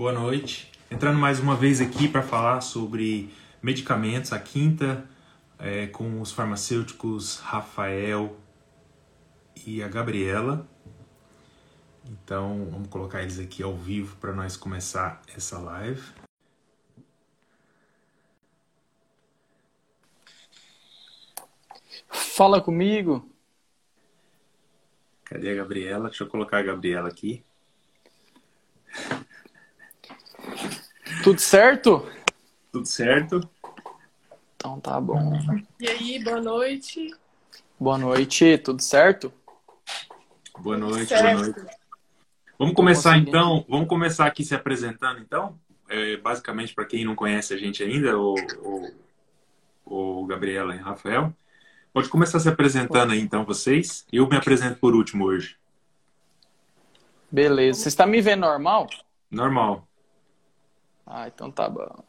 Boa noite. Entrando mais uma vez aqui para falar sobre medicamentos, a quinta, é, com os farmacêuticos Rafael e a Gabriela. Então, vamos colocar eles aqui ao vivo para nós começar essa live. Fala comigo. Cadê a Gabriela? Deixa eu colocar a Gabriela aqui. Tudo certo? Tudo certo? Então tá bom. E aí, boa noite. Boa noite, tudo certo? Boa noite, certo. boa noite. Vamos começar então, vamos começar aqui se apresentando então. É, basicamente, para quem não conhece a gente ainda, o, o, o Gabriela e Rafael. Pode começar se apresentando aí então vocês. Eu me apresento por último hoje. Beleza. Você está me vendo normal? Normal. Ah, então tá bom.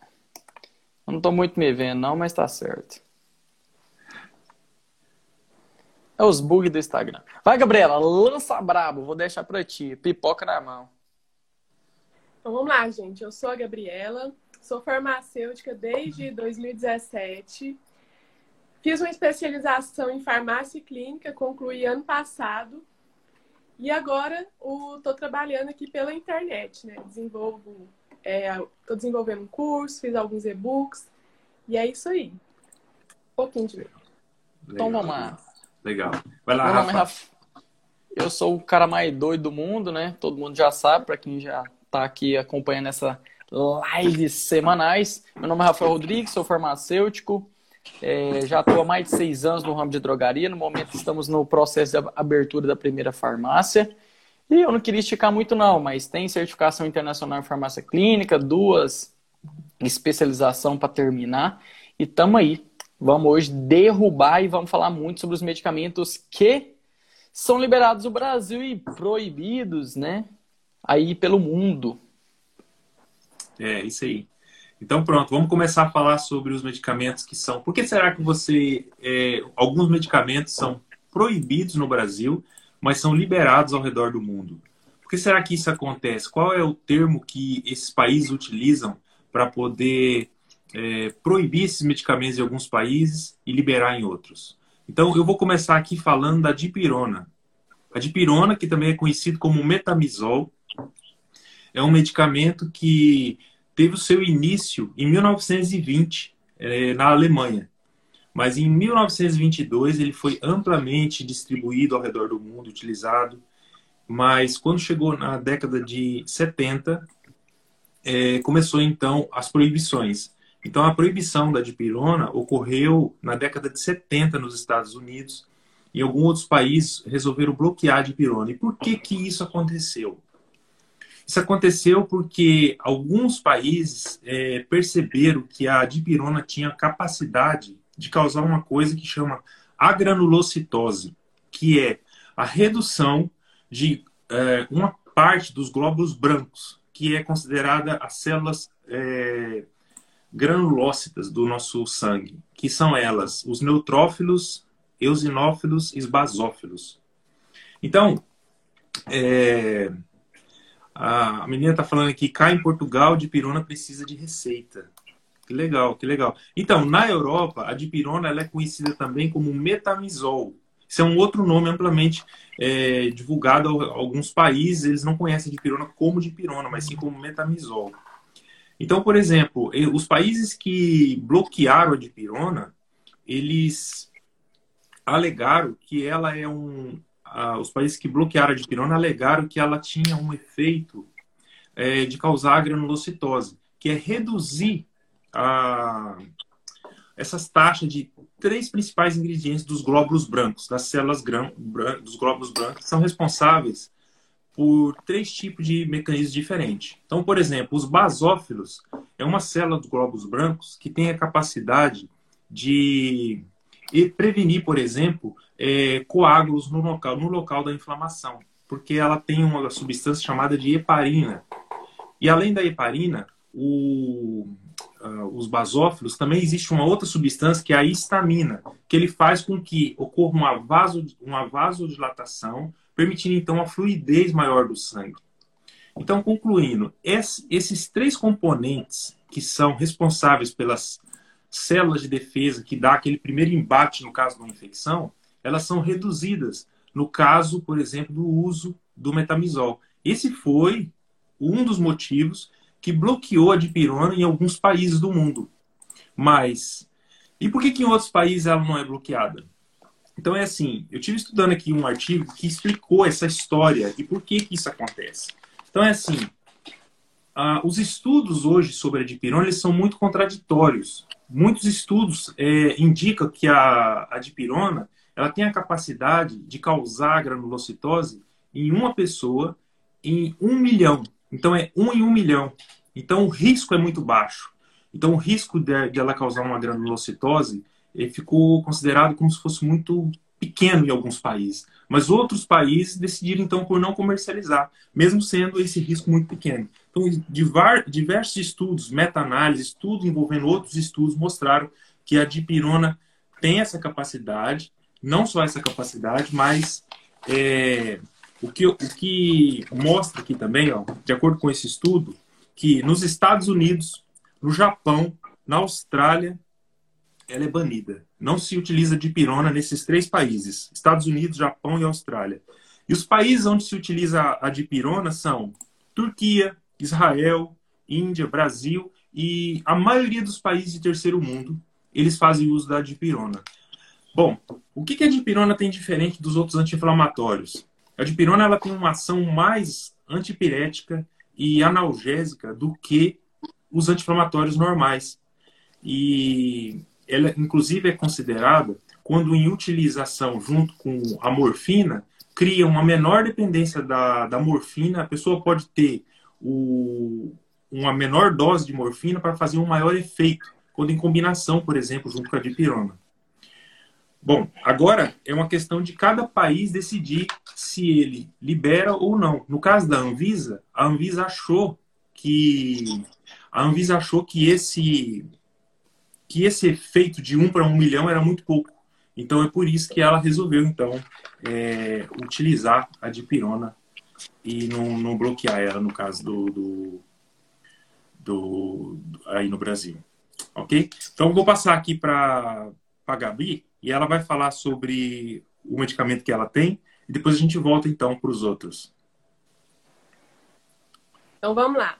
Eu não tô muito me vendo, não, mas tá certo. É os bugs do Instagram. Vai, Gabriela, lança brabo, vou deixar pra ti. Pipoca na mão. Então vamos lá, gente. Eu sou a Gabriela, sou farmacêutica desde 2017. Fiz uma especialização em farmácia clínica, concluí ano passado. E agora estou trabalhando aqui pela internet, né? Desenvolvo, estou desenvolvendo um curso, fiz alguns e-books. E é isso aí. Um pouquinho de ver. Então vamos lá. Legal. Vai lá, Meu nome é Rafa. Rafa. Eu sou o cara mais doido do mundo, né? Todo mundo já sabe, pra quem já tá aqui acompanhando essa lives semanais. Meu nome é Rafael Rodrigues, sou farmacêutico. É, já estou há mais de seis anos no ramo de drogaria. No momento estamos no processo de abertura da primeira farmácia. E eu não queria esticar muito, não, mas tem certificação internacional em farmácia clínica, duas especialização para terminar. E tamo aí. Vamos hoje derrubar e vamos falar muito sobre os medicamentos que são liberados no Brasil e proibidos, né? Aí pelo mundo. É, isso aí. Então pronto, vamos começar a falar sobre os medicamentos que são. Por que será que você. é, alguns medicamentos são proibidos no Brasil, mas são liberados ao redor do mundo? Por que será que isso acontece? Qual é o termo que esses países utilizam para poder é, proibir esses medicamentos em alguns países e liberar em outros? Então eu vou começar aqui falando da dipirona. A dipirona, que também é conhecido como metamizol, é um medicamento que teve o seu início em 1920 eh, na Alemanha. Mas em 1922 ele foi amplamente distribuído ao redor do mundo, utilizado. Mas quando chegou na década de 70, eh, começou então as proibições. Então a proibição da dipirona ocorreu na década de 70 nos Estados Unidos. Em alguns outros países resolveram bloquear a dipirona. E por que que isso aconteceu? Isso aconteceu porque alguns países é, perceberam que a dipirona tinha capacidade de causar uma coisa que chama agranulocitose, que é a redução de é, uma parte dos glóbulos brancos, que é considerada as células é, granulócitas do nosso sangue, que são elas os neutrófilos, eosinófilos e basófilos. Então, é, a menina está falando aqui, cá em Portugal, dipirona precisa de receita. Que legal, que legal. Então, na Europa, a dipirona ela é conhecida também como metamizol. Isso é um outro nome amplamente é, divulgado a alguns países. Eles não conhecem a dipirona como dipirona, mas sim como metamizol. Então, por exemplo, os países que bloquearam a dipirona, eles alegaram que ela é um, ah, os países que bloquearam a dipirona alegaram que ela tinha um efeito é, de causar granulocitose, que é reduzir essas taxas de três principais ingredientes dos glóbulos brancos, das células gran, bran, dos glóbulos brancos, são responsáveis por três tipos de mecanismos diferentes. Então, por exemplo, os basófilos é uma célula dos glóbulos brancos que tem a capacidade de prevenir, por exemplo, é, coágulos no local, no local da inflamação, porque ela tem uma substância chamada de heparina. E além da heparina, o, uh, os basófilos também existe uma outra substância que é a histamina, que ele faz com que ocorra uma, vaso, uma vasodilatação, permitindo então a fluidez maior do sangue. Então, concluindo, esses três componentes que são responsáveis pelas células de defesa que dá aquele primeiro embate no caso de uma infecção, elas são reduzidas no caso, por exemplo, do uso do metamizol. Esse foi um dos motivos que bloqueou a dipirona em alguns países do mundo. Mas, e por que, que em outros países ela não é bloqueada? Então é assim, eu tive estudando aqui um artigo que explicou essa história e por que, que isso acontece. Então é assim, os estudos hoje sobre a dipirona eles são muito contraditórios. Muitos estudos é, indicam que a, a dipirona ela tem a capacidade de causar granulocitose em uma pessoa em um milhão. Então é um em um milhão. Então o risco é muito baixo. Então o risco de, de ela causar uma granulocitose ficou considerado como se fosse muito pequeno em alguns países. Mas outros países decidiram, então, por não comercializar, mesmo sendo esse risco muito pequeno. Então, diversos estudos, meta-análise, estudos envolvendo outros estudos, mostraram que a dipirona tem essa capacidade, não só essa capacidade, mas é, o, que, o que mostra aqui também, ó, de acordo com esse estudo, que nos Estados Unidos, no Japão, na Austrália ela é banida. Não se utiliza dipirona nesses três países: Estados Unidos, Japão e Austrália. E os países onde se utiliza a dipirona são Turquia, Israel, Índia, Brasil e a maioria dos países de terceiro mundo, eles fazem uso da dipirona. Bom, o que a dipirona tem diferente dos outros anti-inflamatórios? A dipirona ela tem uma ação mais antipirética e analgésica do que os anti-inflamatórios normais. E ela inclusive é considerada, quando em utilização junto com a morfina, cria uma menor dependência da, da morfina, a pessoa pode ter o, uma menor dose de morfina para fazer um maior efeito, quando em combinação, por exemplo, junto com a dipirona. Bom, agora é uma questão de cada país decidir se ele libera ou não. No caso da Anvisa, a Anvisa achou que a Anvisa achou que esse que esse efeito de um para um milhão era muito pouco. Então é por isso que ela resolveu então é, utilizar a dipirona e não, não, bloquear ela no caso do, do, do, aí no Brasil, ok? Então vou passar aqui para a Gabi e ela vai falar sobre o medicamento que ela tem e depois a gente volta então para os outros. Então vamos lá.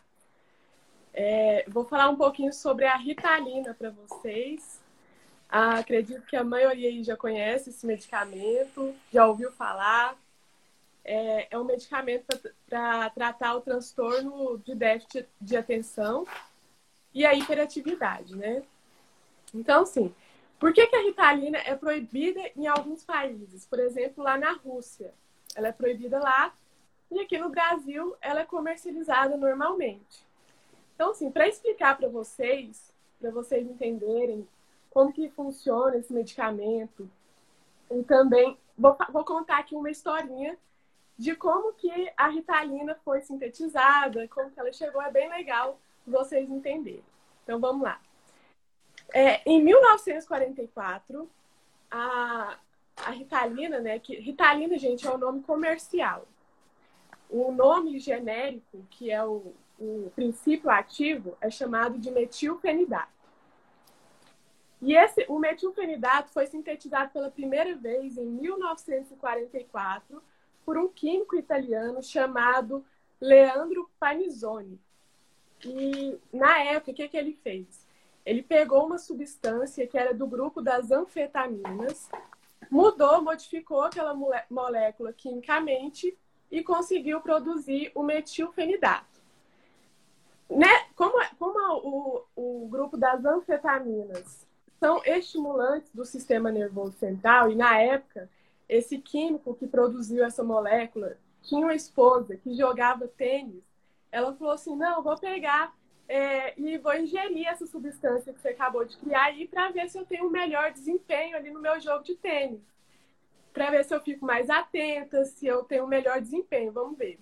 É, vou falar um pouquinho sobre a Ritalina para vocês. Ah, acredito que a maioria aí já conhece esse medicamento, já ouviu falar. É, é um medicamento para tratar o transtorno de déficit de atenção e a hiperatividade, né? Então, sim. Por que, que a Ritalina é proibida em alguns países? Por exemplo, lá na Rússia. Ela é proibida lá e aqui no Brasil ela é comercializada normalmente. Então, assim, para explicar para vocês, para vocês entenderem como que funciona esse medicamento, e também vou, vou contar aqui uma historinha de como que a Ritalina foi sintetizada, como que ela chegou, é bem legal vocês entenderem. Então, vamos lá. É, em 1944, a, a Ritalina, né, que Ritalina, gente, é o nome comercial. O nome genérico, que é o o princípio ativo é chamado de metilfenidato. E esse, o metilfenidato foi sintetizado pela primeira vez em 1944 por um químico italiano chamado Leandro Panizzoni. E na época, o que, que ele fez? Ele pegou uma substância que era do grupo das anfetaminas, mudou, modificou aquela molécula quimicamente e conseguiu produzir o metilfenidato né, como, como o, o grupo das anfetaminas são estimulantes do sistema nervoso central, e na época, esse químico que produziu essa molécula tinha uma esposa que jogava tênis. Ela falou assim: não, vou pegar é, e vou ingerir essa substância que você acabou de criar aí para ver se eu tenho um melhor desempenho ali no meu jogo de tênis. Para ver se eu fico mais atenta, se eu tenho um melhor desempenho. Vamos ver.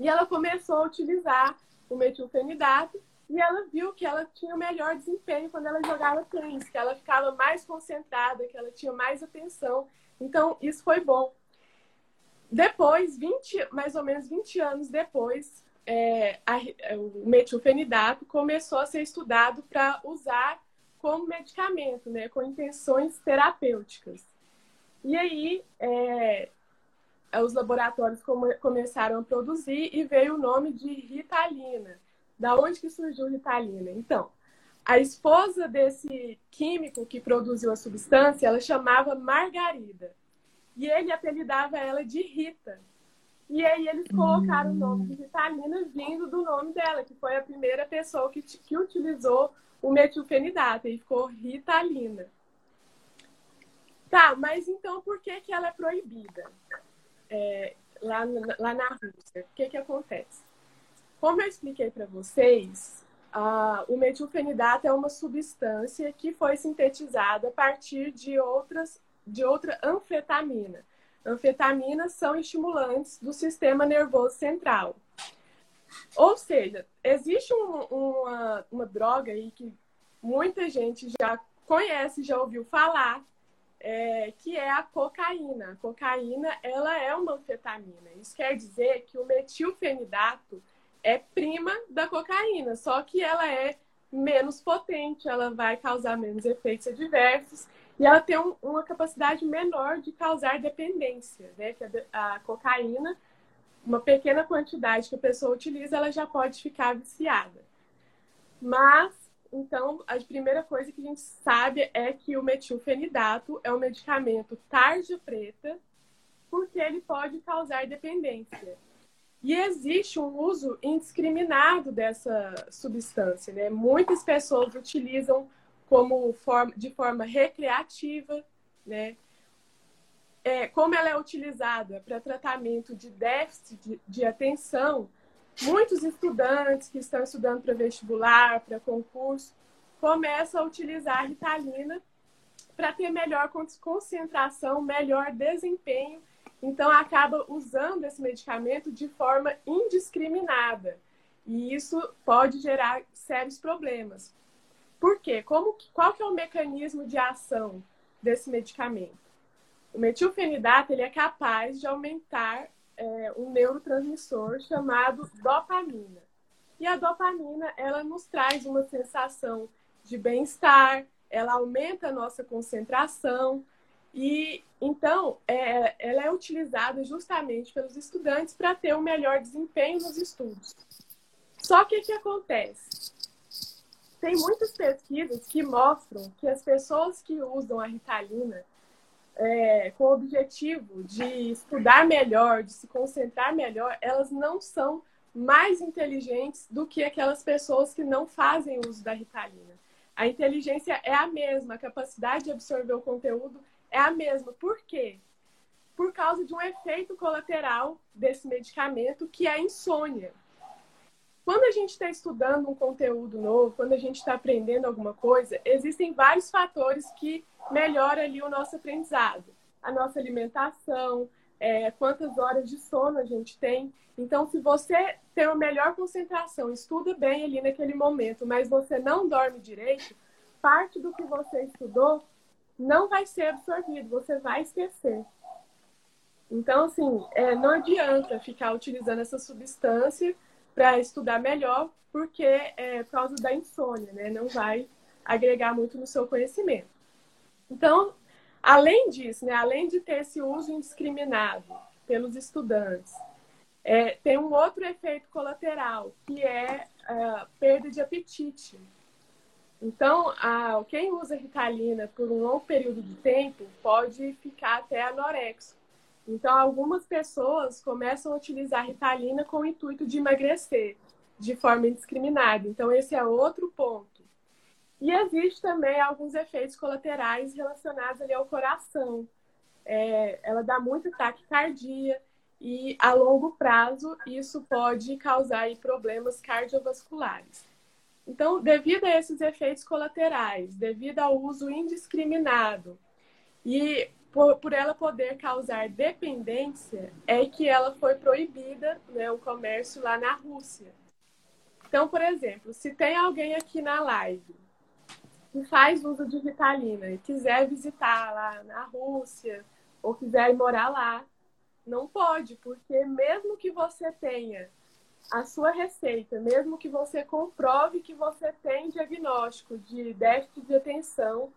E ela começou a utilizar o metilfenidato e ela viu que ela tinha o melhor desempenho quando ela jogava tênis, que ela ficava mais concentrada, que ela tinha mais atenção. Então, isso foi bom. Depois, 20, mais ou menos 20 anos depois, é, a, o metilfenidato começou a ser estudado para usar como medicamento, né, com intenções terapêuticas. E aí, é, os laboratórios come, começaram a produzir e veio o nome de Ritalina. Da onde que surgiu Ritalina? Então, a esposa desse químico que produziu a substância, ela chamava Margarida. E ele apelidava ela de Rita. E aí eles colocaram o nome de Ritalina vindo do nome dela, que foi a primeira pessoa que, que utilizou o metilfenidato. E ficou Ritalina. Tá, mas então por que, que ela é proibida é, lá, lá na Rússia? O que, que acontece? Como eu expliquei para vocês, uh, o metilfenidato é uma substância que foi sintetizada a partir de, outras, de outra anfetamina. Anfetaminas são estimulantes do sistema nervoso central. Ou seja, existe um, uma, uma droga aí que muita gente já conhece, já ouviu falar, é, que é a cocaína. A cocaína, ela é uma anfetamina. Isso quer dizer que o metilfenidato é prima da cocaína, só que ela é menos potente, ela vai causar menos efeitos adversos e ela tem um, uma capacidade menor de causar dependência, né? Que a, a cocaína, uma pequena quantidade que a pessoa utiliza, ela já pode ficar viciada. Mas então, a primeira coisa que a gente sabe é que o metilfenidato é um medicamento tarja preta, porque ele pode causar dependência. E existe um uso indiscriminado dessa substância, né? Muitas pessoas utilizam como forma, de forma recreativa, né? É, como ela é utilizada para tratamento de déficit de, de atenção, muitos estudantes que estão estudando para vestibular, para concurso, começam a utilizar a Ritalina para ter melhor concentração, melhor desempenho. Então, acaba usando esse medicamento de forma indiscriminada. E isso pode gerar sérios problemas. Por quê? Como, qual que é o mecanismo de ação desse medicamento? O metilfenidato ele é capaz de aumentar é, um neurotransmissor chamado dopamina. E a dopamina, ela nos traz uma sensação de bem-estar, ela aumenta a nossa concentração e então é, ela é utilizada justamente pelos estudantes para ter um melhor desempenho nos estudos. Só que o que acontece? Tem muitas pesquisas que mostram que as pessoas que usam a Ritalina é, com o objetivo de estudar melhor, de se concentrar melhor, elas não são mais inteligentes do que aquelas pessoas que não fazem uso da Ritalina. A inteligência é a mesma, a capacidade de absorver o conteúdo é a mesma. Por quê? Por causa de um efeito colateral desse medicamento, que é a insônia. Quando a gente está estudando um conteúdo novo, quando a gente está aprendendo alguma coisa, existem vários fatores que melhoram ali o nosso aprendizado. A nossa alimentação, é, quantas horas de sono a gente tem. Então, se você tem uma melhor concentração, estuda bem ali naquele momento, mas você não dorme direito, parte do que você estudou não vai ser absorvido, você vai esquecer. Então, assim, é, não adianta ficar utilizando essa substância para estudar melhor, porque é por causa da insônia, né? Não vai agregar muito no seu conhecimento. Então, além disso, né, além de ter esse uso indiscriminado pelos estudantes, é, tem um outro efeito colateral, que é a perda de apetite. Então, a, quem usa Ritalina por um longo período de tempo pode ficar até anorexo. Então, algumas pessoas começam a utilizar Ritalina com o intuito de emagrecer de forma indiscriminada. Então, esse é outro ponto. E existe também alguns efeitos colaterais relacionados ali ao coração. É, ela dá muito taquicardia e, a longo prazo, isso pode causar aí, problemas cardiovasculares. Então, devido a esses efeitos colaterais, devido ao uso indiscriminado e por, por, ela poder causar dependência, é que ela foi proibida né, o comércio lá na Rússia. Então, por exemplo, se tem alguém aqui na live que faz uso de Ritalina e quiser visitar lá na Rússia ou quiser morar lá, não pode, porque mesmo que você tenha a sua receita, mesmo que você comprove que você tem diagnóstico de déficit de atenção,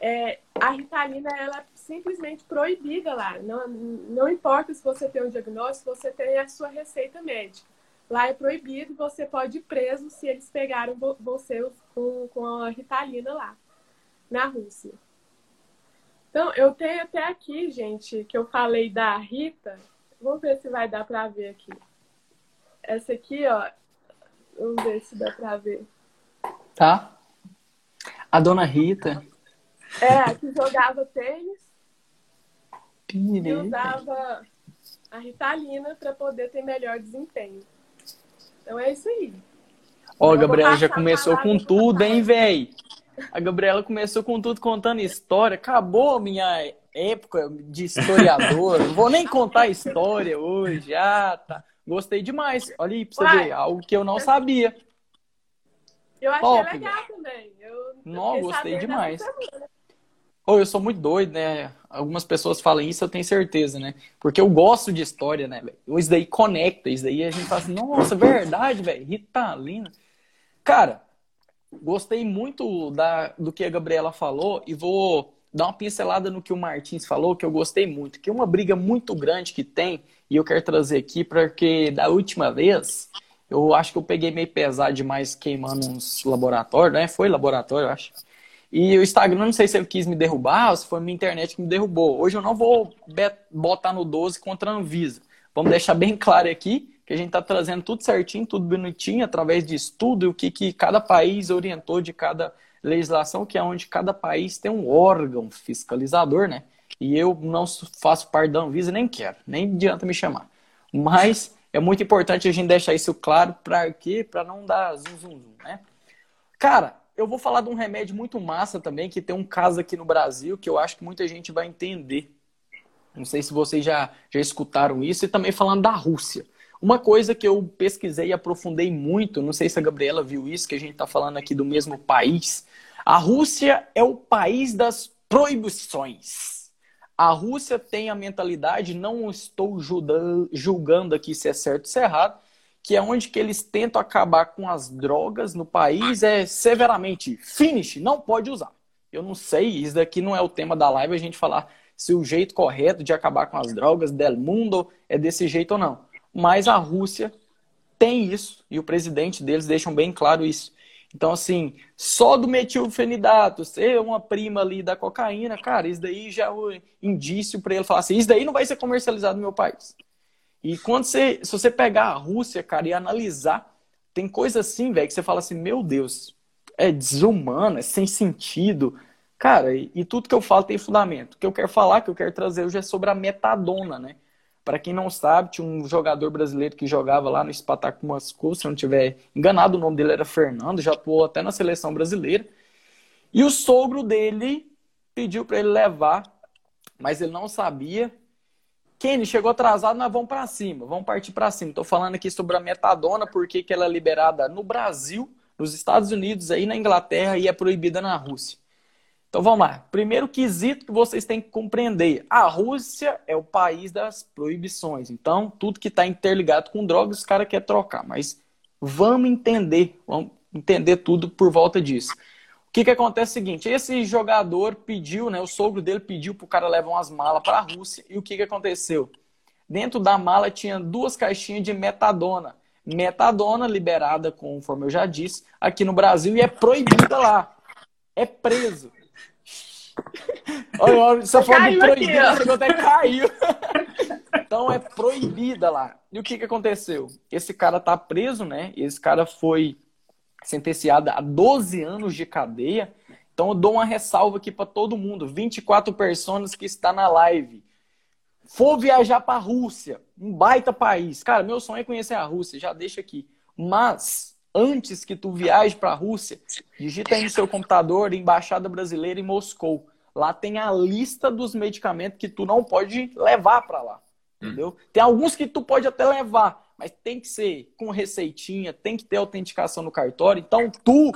é, a Ritalina ela é simplesmente proibida lá. Não, não importa se você tem um diagnóstico, você tem a sua receita médica. Lá é proibido, você pode ir preso se eles pegaram você com, com a Ritalina lá, na Rússia. Então, eu tenho até aqui, gente, que eu falei da Rita. Vamos ver se vai dar para ver aqui. Essa aqui, ó. Vamos ver se dá para ver. Tá. A dona Rita. É, que jogava tênis. E usava a Ritalina para poder ter melhor desempenho. Então é isso aí. Ó, a Gabriela já começou com tudo, hein, véi? A Gabriela começou com tudo contando história. Acabou a minha época de historiador. Não vou nem contar história hoje. Ah, tá. Gostei demais. Olha aí pra você Uai, ver. Algo que eu não sabia. Eu achei Top, legal também. Eu não, gostei demais. Oh, eu sou muito doido, né? Algumas pessoas falam isso, eu tenho certeza, né? Porque eu gosto de história, né, velho? Isso daí conecta, isso daí a gente fala assim, nossa, verdade, velho, Ritalina. Cara, gostei muito da, do que a Gabriela falou e vou dar uma pincelada no que o Martins falou, que eu gostei muito, que é uma briga muito grande que tem, e eu quero trazer aqui, porque da última vez, eu acho que eu peguei meio pesado demais queimando uns laboratórios, né? Foi laboratório, eu acho. E o Instagram, não sei se ele quis me derrubar ou se foi minha internet que me derrubou. Hoje eu não vou botar no 12 contra a Anvisa. Vamos deixar bem claro aqui que a gente está trazendo tudo certinho, tudo bonitinho, através de estudo, e o que, que cada país orientou de cada legislação, que é onde cada país tem um órgão fiscalizador, né? E eu não faço parte da Anvisa, nem quero, nem adianta me chamar. Mas é muito importante a gente deixar isso claro, para quê? Para não dar zum, zum, zum, né? Cara, eu vou falar de um remédio muito massa também, que tem um caso aqui no Brasil que eu acho que muita gente vai entender. Não sei se vocês já, já escutaram isso, e também falando da Rússia. Uma coisa que eu pesquisei e aprofundei muito, não sei se a Gabriela viu isso, que a gente está falando aqui do mesmo país. A Rússia é o país das proibições. A Rússia tem a mentalidade, não estou julgando aqui se é certo ou se é errado, que é onde que eles tentam acabar com as drogas no país é severamente finish, não pode usar. Eu não sei, isso daqui não é o tema da live a gente falar se o jeito correto de acabar com as drogas del mundo é desse jeito ou não. Mas a Rússia tem isso e o presidente deles deixam bem claro isso. Então, assim, só do metilfenidato ser uma prima ali da cocaína, cara, isso daí já é um indício para ele falar assim: isso daí não vai ser comercializado no meu país. E quando você, se você pegar a Rússia, cara, e analisar, tem coisa assim, velho, que você fala assim, meu Deus, é desumano, é sem sentido. Cara, e, e, tudo que eu falo tem fundamento. O que eu quero falar, que eu quero trazer hoje é sobre a metadona, né? Para quem não sabe, tinha um jogador brasileiro que jogava lá no Spartak Moscou, se eu não tiver enganado, o nome dele era Fernando, já atuou até na seleção brasileira. E o sogro dele pediu para ele levar, mas ele não sabia Kenny, chegou atrasado, nós vamos para cima, vamos partir para cima. Estou falando aqui sobre a metadona, porque que ela é liberada no Brasil, nos Estados Unidos, aí na Inglaterra e é proibida na Rússia. Então vamos lá. Primeiro quesito que vocês têm que compreender: a Rússia é o país das proibições. Então, tudo que está interligado com drogas, os caras querem trocar. Mas vamos entender, vamos entender tudo por volta disso. O que, que acontece é o seguinte: esse jogador pediu, né? O sogro dele pediu para o cara levar umas malas para a Rússia. E o que, que aconteceu? Dentro da mala tinha duas caixinhas de metadona. Metadona liberada, conforme eu já disse, aqui no Brasil e é proibida lá. É preso. Olha, olha essa forma de proibida, chegou até caiu. então é proibida lá. E o que, que aconteceu? Esse cara tá preso, né? Esse cara foi sentenciada a 12 anos de cadeia. Então eu dou uma ressalva aqui para todo mundo, 24 pessoas que está na live. For viajar para a Rússia, um baita país. Cara, meu sonho é conhecer a Rússia, já deixa aqui. Mas antes que tu viaje para a Rússia, digita aí no seu computador Embaixada Brasileira em Moscou. Lá tem a lista dos medicamentos que tu não pode levar para lá. Entendeu? Hum. Tem alguns que tu pode até levar, mas tem que ser com receitinha, tem que ter autenticação no cartório. Então, tu,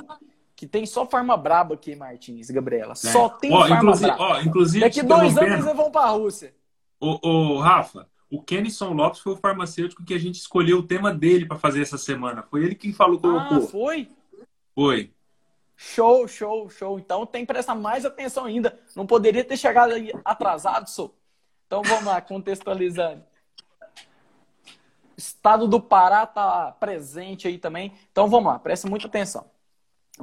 que tem só farma braba aqui, Martins, Gabriela, é. só tem ó, farma inclusive, braba. Ó, inclusive, Daqui dois anos eles vão para a Rússia. Ô, ô, Rafa, o Kenison Lopes foi o farmacêutico que a gente escolheu o tema dele para fazer essa semana. Foi ele que falou, colocou. Ah, foi? Foi. Show, show, show. Então tem que prestar mais atenção ainda. Não poderia ter chegado atrasado, sou. Então vamos lá, contextualizando. Estado do Pará está presente aí também. Então vamos lá, presta muita atenção.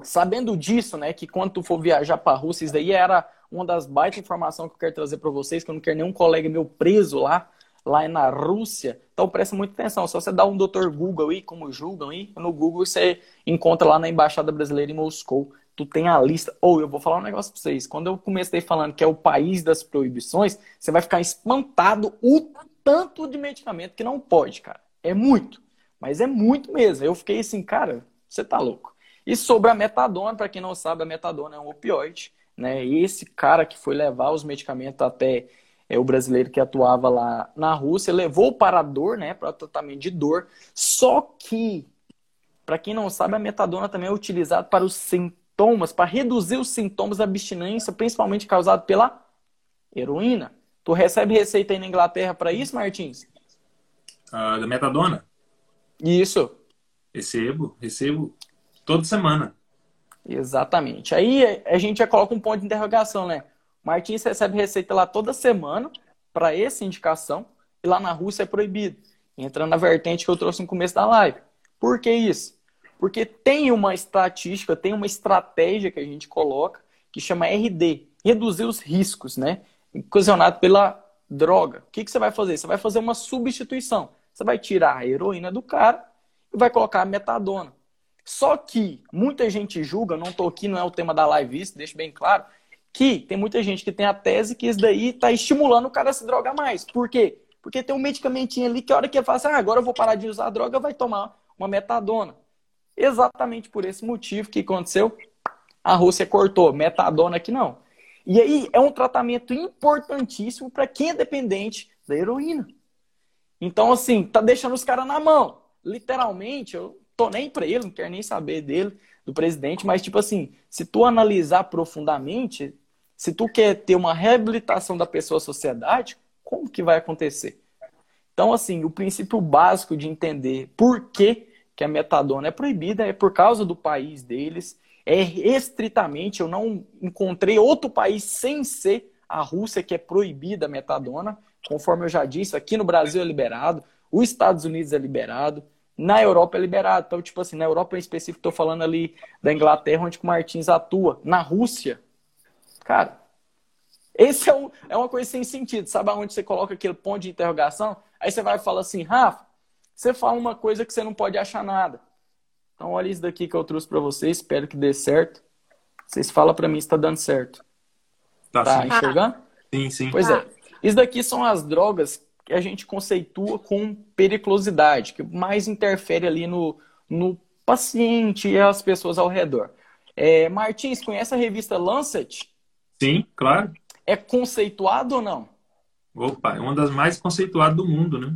Sabendo disso, né, que quando tu for viajar para a Rússia, isso daí era uma das baitas informações que eu quero trazer para vocês, que eu não quero nenhum colega meu preso lá, lá na Rússia. Então presta muita atenção. Se você dá um doutor Google aí, como julgam aí, no Google você encontra lá na Embaixada Brasileira em Moscou. Tu tem a lista. Ou oh, eu vou falar um negócio para vocês. Quando eu comecei falando que é o país das proibições, você vai ficar espantado o tanto de medicamento que não pode, cara. É muito. Mas é muito mesmo. Eu fiquei assim, cara, você tá louco. E sobre a metadona, para quem não sabe, a metadona é um opioide. Né? E esse cara que foi levar os medicamentos até é, o brasileiro que atuava lá na Rússia, levou para a dor, né, para tratamento de dor. Só que, para quem não sabe, a metadona também é utilizada para os sintomas, para reduzir os sintomas da abstinência, principalmente causado pela heroína. Tu recebe receita aí na Inglaterra para isso, Martins? Uh, da metadona? Isso. Recebo, recebo toda semana. Exatamente. Aí a gente já coloca um ponto de interrogação, né? Martins recebe receita lá toda semana para essa indicação e lá na Rússia é proibido. Entrando na vertente que eu trouxe no começo da live. Por que isso? Porque tem uma estatística, tem uma estratégia que a gente coloca que chama RD, reduzir os riscos, né? Ocasionado pela droga. O que, que você vai fazer? Você vai fazer uma substituição. Você vai tirar a heroína do cara e vai colocar a metadona. Só que muita gente julga, não estou aqui, não é o tema da live isso, deixo bem claro, que tem muita gente que tem a tese que isso daí está estimulando o cara a se drogar mais. Por quê? Porque tem um medicamentinho ali que a hora que ele fala assim, ah, agora eu vou parar de usar a droga, vai tomar uma metadona. Exatamente por esse motivo que aconteceu, a Rússia cortou metadona aqui não. E aí é um tratamento importantíssimo para quem é dependente da heroína. Então, assim, tá deixando os caras na mão. Literalmente, eu tô nem para ele, não quero nem saber dele, do presidente, mas, tipo assim, se tu analisar profundamente, se tu quer ter uma reabilitação da pessoa à sociedade, como que vai acontecer? Então, assim, o princípio básico de entender por que, que a metadona é proibida é por causa do país deles, é estritamente, eu não encontrei outro país sem ser a Rússia que é proibida a metadona, conforme eu já disse, aqui no Brasil é liberado, os Estados Unidos é liberado, na Europa é liberado. Então, tipo assim, na Europa em específico, estou falando ali da Inglaterra, onde o Martins atua. Na Rússia, cara, esse é, um, é uma coisa sem sentido. Sabe aonde você coloca aquele ponto de interrogação? Aí você vai falar assim, Rafa, você fala uma coisa que você não pode achar nada. Então, olha isso daqui que eu trouxe para vocês, espero que dê certo. Vocês falam para mim se está dando certo. Tá, tá enxergando? Sim, sim. Pois é. Isso daqui são as drogas que a gente conceitua com periculosidade, que mais interfere ali no, no paciente e as pessoas ao redor. É, Martins, conhece a revista Lancet? Sim, claro. É conceituado ou não? Opa, é uma das mais conceituadas do mundo, né?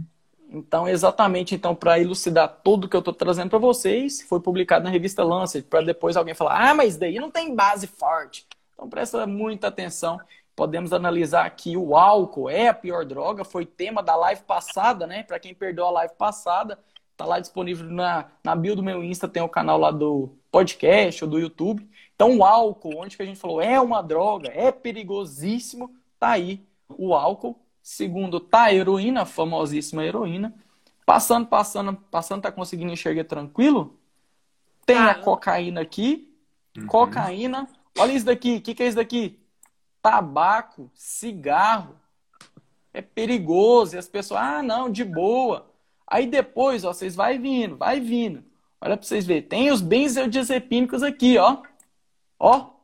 Então, exatamente, então, para elucidar tudo que eu estou trazendo para vocês, foi publicado na revista Lancet, para depois alguém falar, ah, mas daí não tem base forte. Então, presta muita atenção Podemos analisar que o álcool é a pior droga, foi tema da live passada, né? Para quem perdeu a live passada, tá lá disponível na, na bio do meu Insta, tem o canal lá do podcast ou do YouTube. Então, o álcool, onde que a gente falou é uma droga, é perigosíssimo, tá aí o álcool. Segundo, tá a heroína, a famosíssima heroína. Passando, passando, passando, tá conseguindo enxergar tranquilo? Tem ah. a cocaína aqui. Uhum. Cocaína. Olha isso daqui. O que, que é isso daqui? Tabaco, cigarro. É perigoso. E as pessoas, ah, não, de boa. Aí depois, ó, vocês vai vindo, vai vindo. Olha para vocês verem. Tem os benzodiazepínicos aqui, ó. Ó.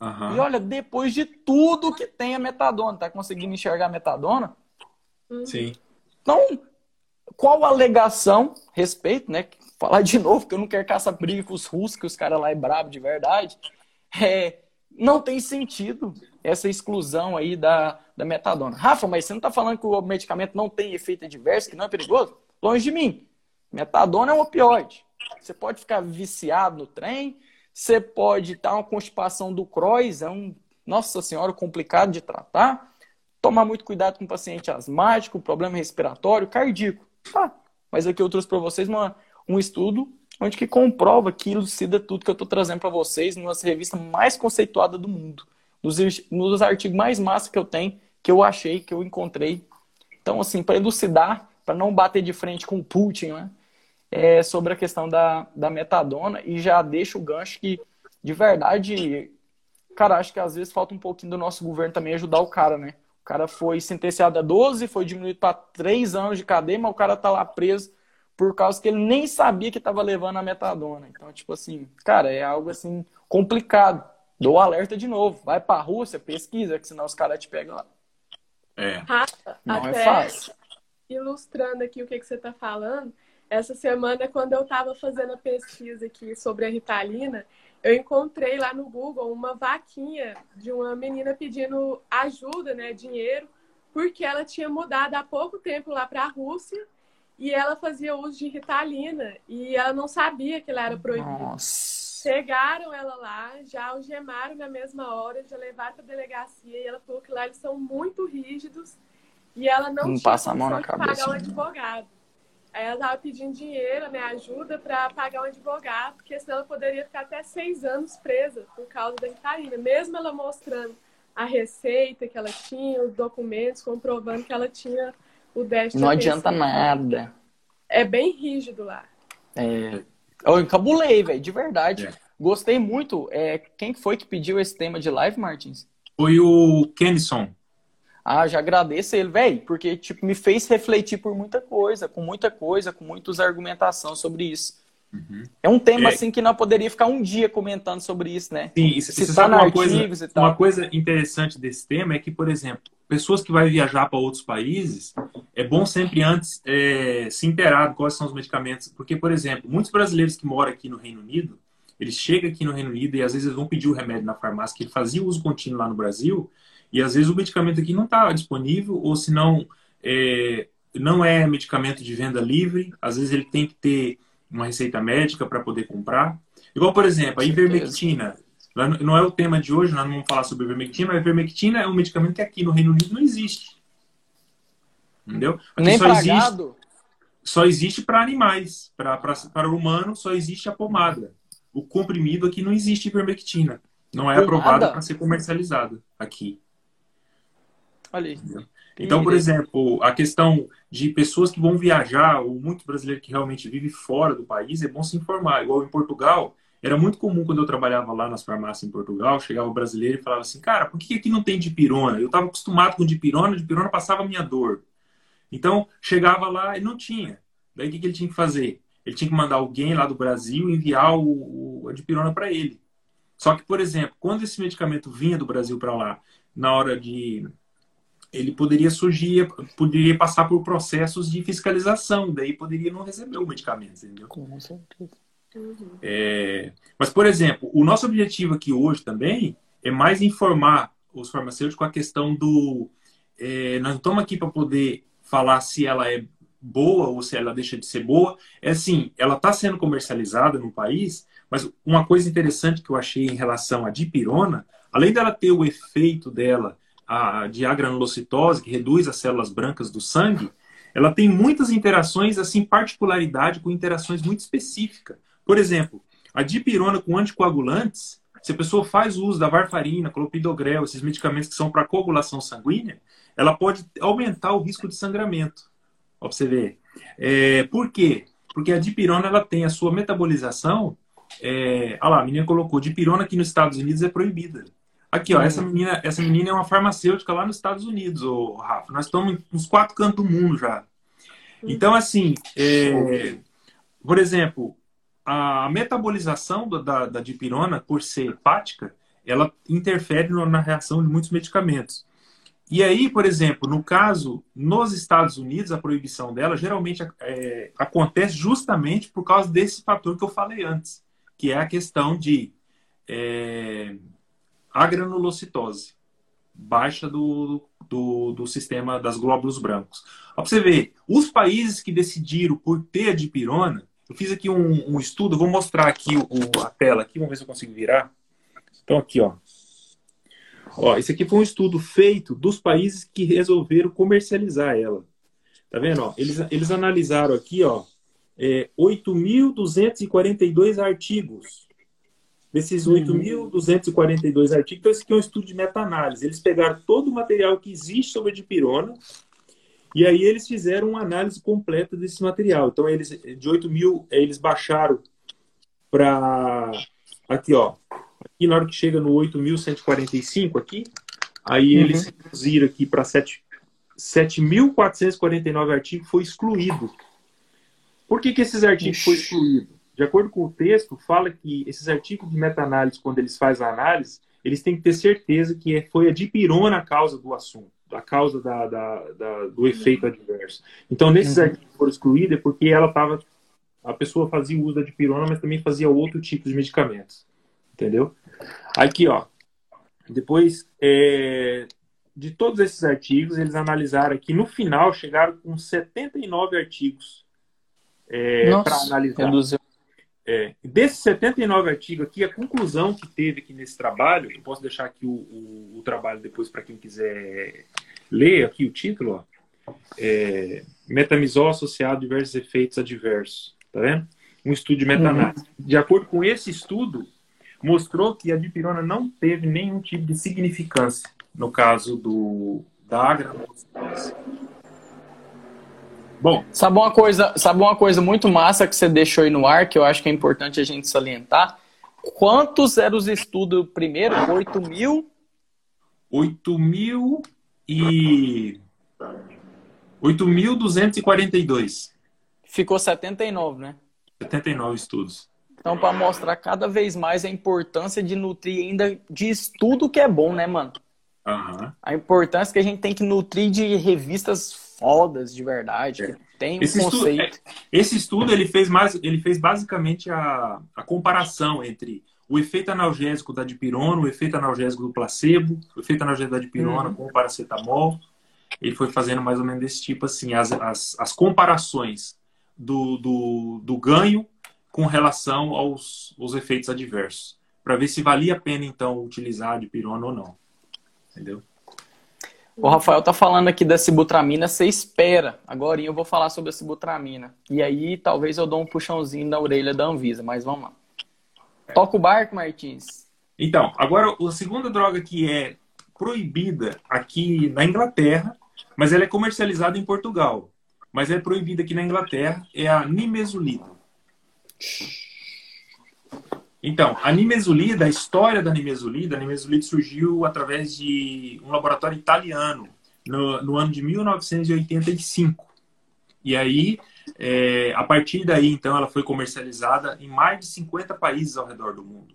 Uhum. E olha, depois de tudo que tem a metadona, tá conseguindo enxergar a metadona? Sim. Então, qual a alegação, respeito, né? Falar de novo, que eu não quero caçar briga com os russos, que os caras lá é brabo de verdade. É, não tem sentido essa exclusão aí da, da metadona. Rafa, mas você não está falando que o medicamento não tem efeito adverso, que não é perigoso? Longe de mim. Metadona é um opioide. Você pode ficar viciado no trem, você pode estar uma constipação do Crohn, é um, nossa senhora, complicado de tratar. tomar muito cuidado com o paciente asmático, problema respiratório, cardíaco. Tá, mas aqui eu trouxe para vocês uma, um estudo onde que comprova que elucida tudo que eu estou trazendo para vocês numa revista mais conceituada do mundo. Nos, nos artigos mais massa que eu tenho, que eu achei, que eu encontrei. Então, assim, para elucidar, para não bater de frente com o Putin, né? É sobre a questão da, da metadona e já deixa o gancho que, de verdade, cara, acho que às vezes falta um pouquinho do nosso governo também ajudar o cara, né? O cara foi sentenciado a 12, foi diminuído para 3 anos de cadeia, mas o cara tá lá preso por causa que ele nem sabia que estava levando a metadona. Então, tipo assim, cara, é algo assim complicado. Dou alerta de novo. Vai pra Rússia, pesquisa, que senão os caras te pegam lá. É. Rafa, Não é até fácil. ilustrando aqui o que, que você está falando, essa semana, quando eu estava fazendo a pesquisa aqui sobre a Ritalina, eu encontrei lá no Google uma vaquinha de uma menina pedindo ajuda, né, dinheiro, porque ela tinha mudado há pouco tempo lá para a Rússia e ela fazia uso de Ritalina e ela não sabia que ela era proibida. Nossa. Pegaram ela lá, já algemaram na mesma hora, já levaram para delegacia e ela falou que lá eles são muito rígidos e ela não, Não tinha passa a mão na cabeça, pagar um advogado. Aí ela tava pedindo dinheiro, né, ajuda para pagar um advogado, porque senão ela poderia ficar até seis anos presa por causa da Ritalina, mesmo ela mostrando a receita que ela tinha, os documentos comprovando que ela tinha o déficit Não adianta nada. É bem rígido lá. É... Eu encabulei, velho, de verdade. É. Gostei muito. É... Quem foi que pediu esse tema de live, Martins? Foi o Kennison. Ah, já agradeço ele, velho, porque tipo, me fez refletir por muita coisa, com muita coisa, com muitas argumentação sobre isso. É um tema É. assim que não poderia ficar um dia comentando sobre isso, né? Sim, e você Citar sabe uma coisa, e tal. uma coisa interessante desse tema é que, por exemplo, pessoas que vão viajar para outros países, é bom sempre antes é, se inteirar de quais são os medicamentos. Porque, por exemplo, muitos brasileiros que moram aqui no Reino Unido, eles chegam aqui no Reino Unido e às vezes vão pedir o remédio na farmácia, que ele fazia uso contínuo lá no Brasil, e às vezes o medicamento aqui não está disponível, ou se não, é, não é medicamento de venda livre, às vezes ele tem que ter uma receita médica para poder comprar. Igual, por exemplo, a ivermectina. Não é o tema de hoje, nós não vamos falar sobre ivermectina, mas a ivermectina é um medicamento que aqui no Reino Unido não existe. Entendeu? Aqui Nem só existe, só existe para animais. Pra- pra- Para o humano, só existe a pomada. O comprimido aqui não existe ivermectina. Não é Pomada? aprovada para ser comercializada aqui. Olha aí. Então, por exemplo, a questão de pessoas que vão viajar, ou muito brasileiro que realmente vive fora do país, é bom se informar. Igual em Portugal, era muito comum quando eu trabalhava lá nas farmácias em Portugal, chegava o brasileiro e falava assim, cara, por que aqui não tem dipirona? Eu estava acostumado com dipirona, dipirona passava a minha dor. Então, chegava lá e não tinha. Daí, o que, que ele tinha que fazer? Ele tinha que mandar alguém lá do Brasil enviar o, o- a dipirona para ele. Só que, por exemplo, quando esse medicamento vinha do Brasil para lá, na hora de ele poderia surgir, poderia passar por processos de fiscalização, daí poderia não receber o medicamento, entendeu? Com certeza. É, mas, por exemplo, o nosso objetivo aqui hoje também é mais informar os farmacêuticos com a questão do. é, nós não estamos aqui para poder falar se ela é boa ou se ela deixa de ser boa. É assim, ela está sendo comercializada no país, mas uma coisa interessante que eu achei em relação à dipirona, além dela ter o efeito dela a, de agranulocitose, que reduz as células brancas do sangue, ela tem muitas interações, assim, particularidade com interações muito específicas. Por exemplo, a dipirona com anticoagulantes, se a pessoa faz uso da varfarina, clopidogrel, esses medicamentos que são para coagulação sanguínea, ela pode aumentar o risco de sangramento. Ó, você ver. É, por quê? Porque a dipirona ela tem a sua metabolização. É, olha lá, a menina colocou dipirona aqui nos Estados Unidos é proibida. Aqui, ó, essa menina, essa menina é uma farmacêutica lá nos Estados Unidos, ô, Rafa. Nós estamos nos quatro cantos do mundo já. Então, assim, é, por exemplo, a metabolização da, da dipirona, por ser hepática, ela interfere na reação de muitos medicamentos. E aí, por exemplo, no caso, nos Estados Unidos, a proibição dela geralmente é, acontece justamente por causa desse fator que eu falei antes, que é a questão de é, agranulocitose, baixa do, do, do sistema das glóbulos brancos. Ó, você ver, os países que decidiram por ter a dipirona, eu fiz aqui um, um estudo, vou mostrar aqui o, a tela aqui, vamos ver se eu consigo virar. Então aqui, ó. Ó, esse aqui foi um estudo feito dos países que resolveram comercializar ela. Tá vendo? Ó, eles, eles analisaram aqui, ó, é, 8.242 artigos. Desses 8.242 uhum. artigos, então esse aqui é um estudo de meta-análise. Eles pegaram todo o material que existe sobre a dipirona e aí eles fizeram uma análise completa desse material. Então, eles de 8 mil, eles baixaram para aqui, ó. Aqui na hora que chega no 8.145 aqui, aí uhum. eles reduziram aqui para 7.449 artigos foi excluído. Por que, que esses artigos foram excluídos? De acordo com o texto, fala que esses artigos de meta-análise, quando eles fazem a análise, eles têm que ter certeza que é, foi a dipirona a causa do assunto a causa da, da, da, do efeito adverso. Então, nesses uhum. artigos foram excluídos é porque ela estava. A pessoa fazia uso da dipirona, mas também fazia outro tipo de medicamentos. Entendeu? Aqui, ó. Depois, é, de todos esses artigos, eles analisaram aqui. No final, chegaram com 79 artigos é, para analisar. Reduziu. É, desses 79 artigos aqui, a conclusão que teve aqui nesse trabalho, eu posso deixar aqui o, o, o trabalho depois para quem quiser ler aqui o título, ó, é, metamizol associado a diversos efeitos adversos, tá vendo? Um estudo de meta-análise. Uhum. De acordo com esse estudo, mostrou que a dipirona não teve nenhum tipo de significância no caso do, da agranulose. Bom. Sabe uma coisa, sabe uma coisa muito massa que você deixou aí no ar, que eu acho que é importante a gente salientar? Quantos eram os estudos primeiro? 8 mil? 8 mil e... 8.242. Ficou 79, né? 79 estudos. Então, para mostrar cada vez mais a importância de nutrir ainda de estudo que é bom, né, mano? Uhum. A importância que a gente tem que nutrir de revistas fodas de verdade, que tem um esse conceito. Estudo, é, esse estudo ele fez, mais, ele fez basicamente a, a comparação entre o efeito analgésico da dipirona, o efeito analgésico do placebo, o efeito analgésico da dipirona uhum. com o paracetamol. Ele foi fazendo mais ou menos desse tipo, assim, as, as, as comparações do, do, do ganho com relação aos, aos efeitos adversos, para ver se valia a pena, então, utilizar a dipirona ou não. Entendeu? O Rafael tá falando aqui da sibutramina, você espera. Agora eu vou falar sobre a sibutramina. E aí talvez eu dou um puxãozinho na orelha da Anvisa, mas vamos lá. Toca o barco, Martins. Então, agora a segunda droga que é proibida aqui na Inglaterra, mas ela é comercializada em Portugal, mas é proibida aqui na Inglaterra, é a nimesulida. Então, a nimesulida, a história da nimesulida, a nimesulida surgiu através de um laboratório italiano no, no ano de 1985. E aí, é, a partir daí, então, ela foi comercializada em mais de 50 países ao redor do mundo.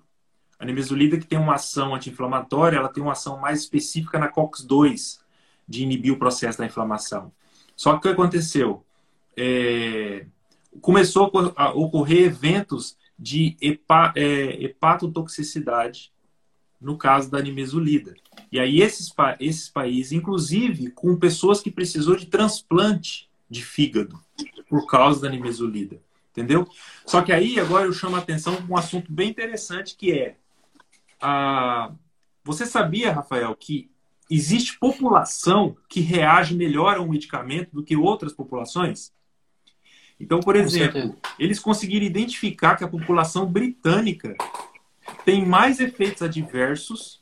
A nimesulida, que tem uma ação anti-inflamatória, ela tem uma ação mais específica na COX-2, de inibir o processo da inflamação. Só que o que aconteceu? É, começou a ocorrer eventos de hepa, é, hepatotoxicidade no caso da nimesulida. E aí esses, esses países, inclusive com pessoas que precisou de transplante de fígado por causa da nimesulida, entendeu? Só que aí agora eu chamo a atenção para um assunto bem interessante que é a... você sabia, Rafael, que existe população que reage melhor a um medicamento do que outras populações? Então, por exemplo, eles conseguiram identificar que a população britânica tem mais efeitos adversos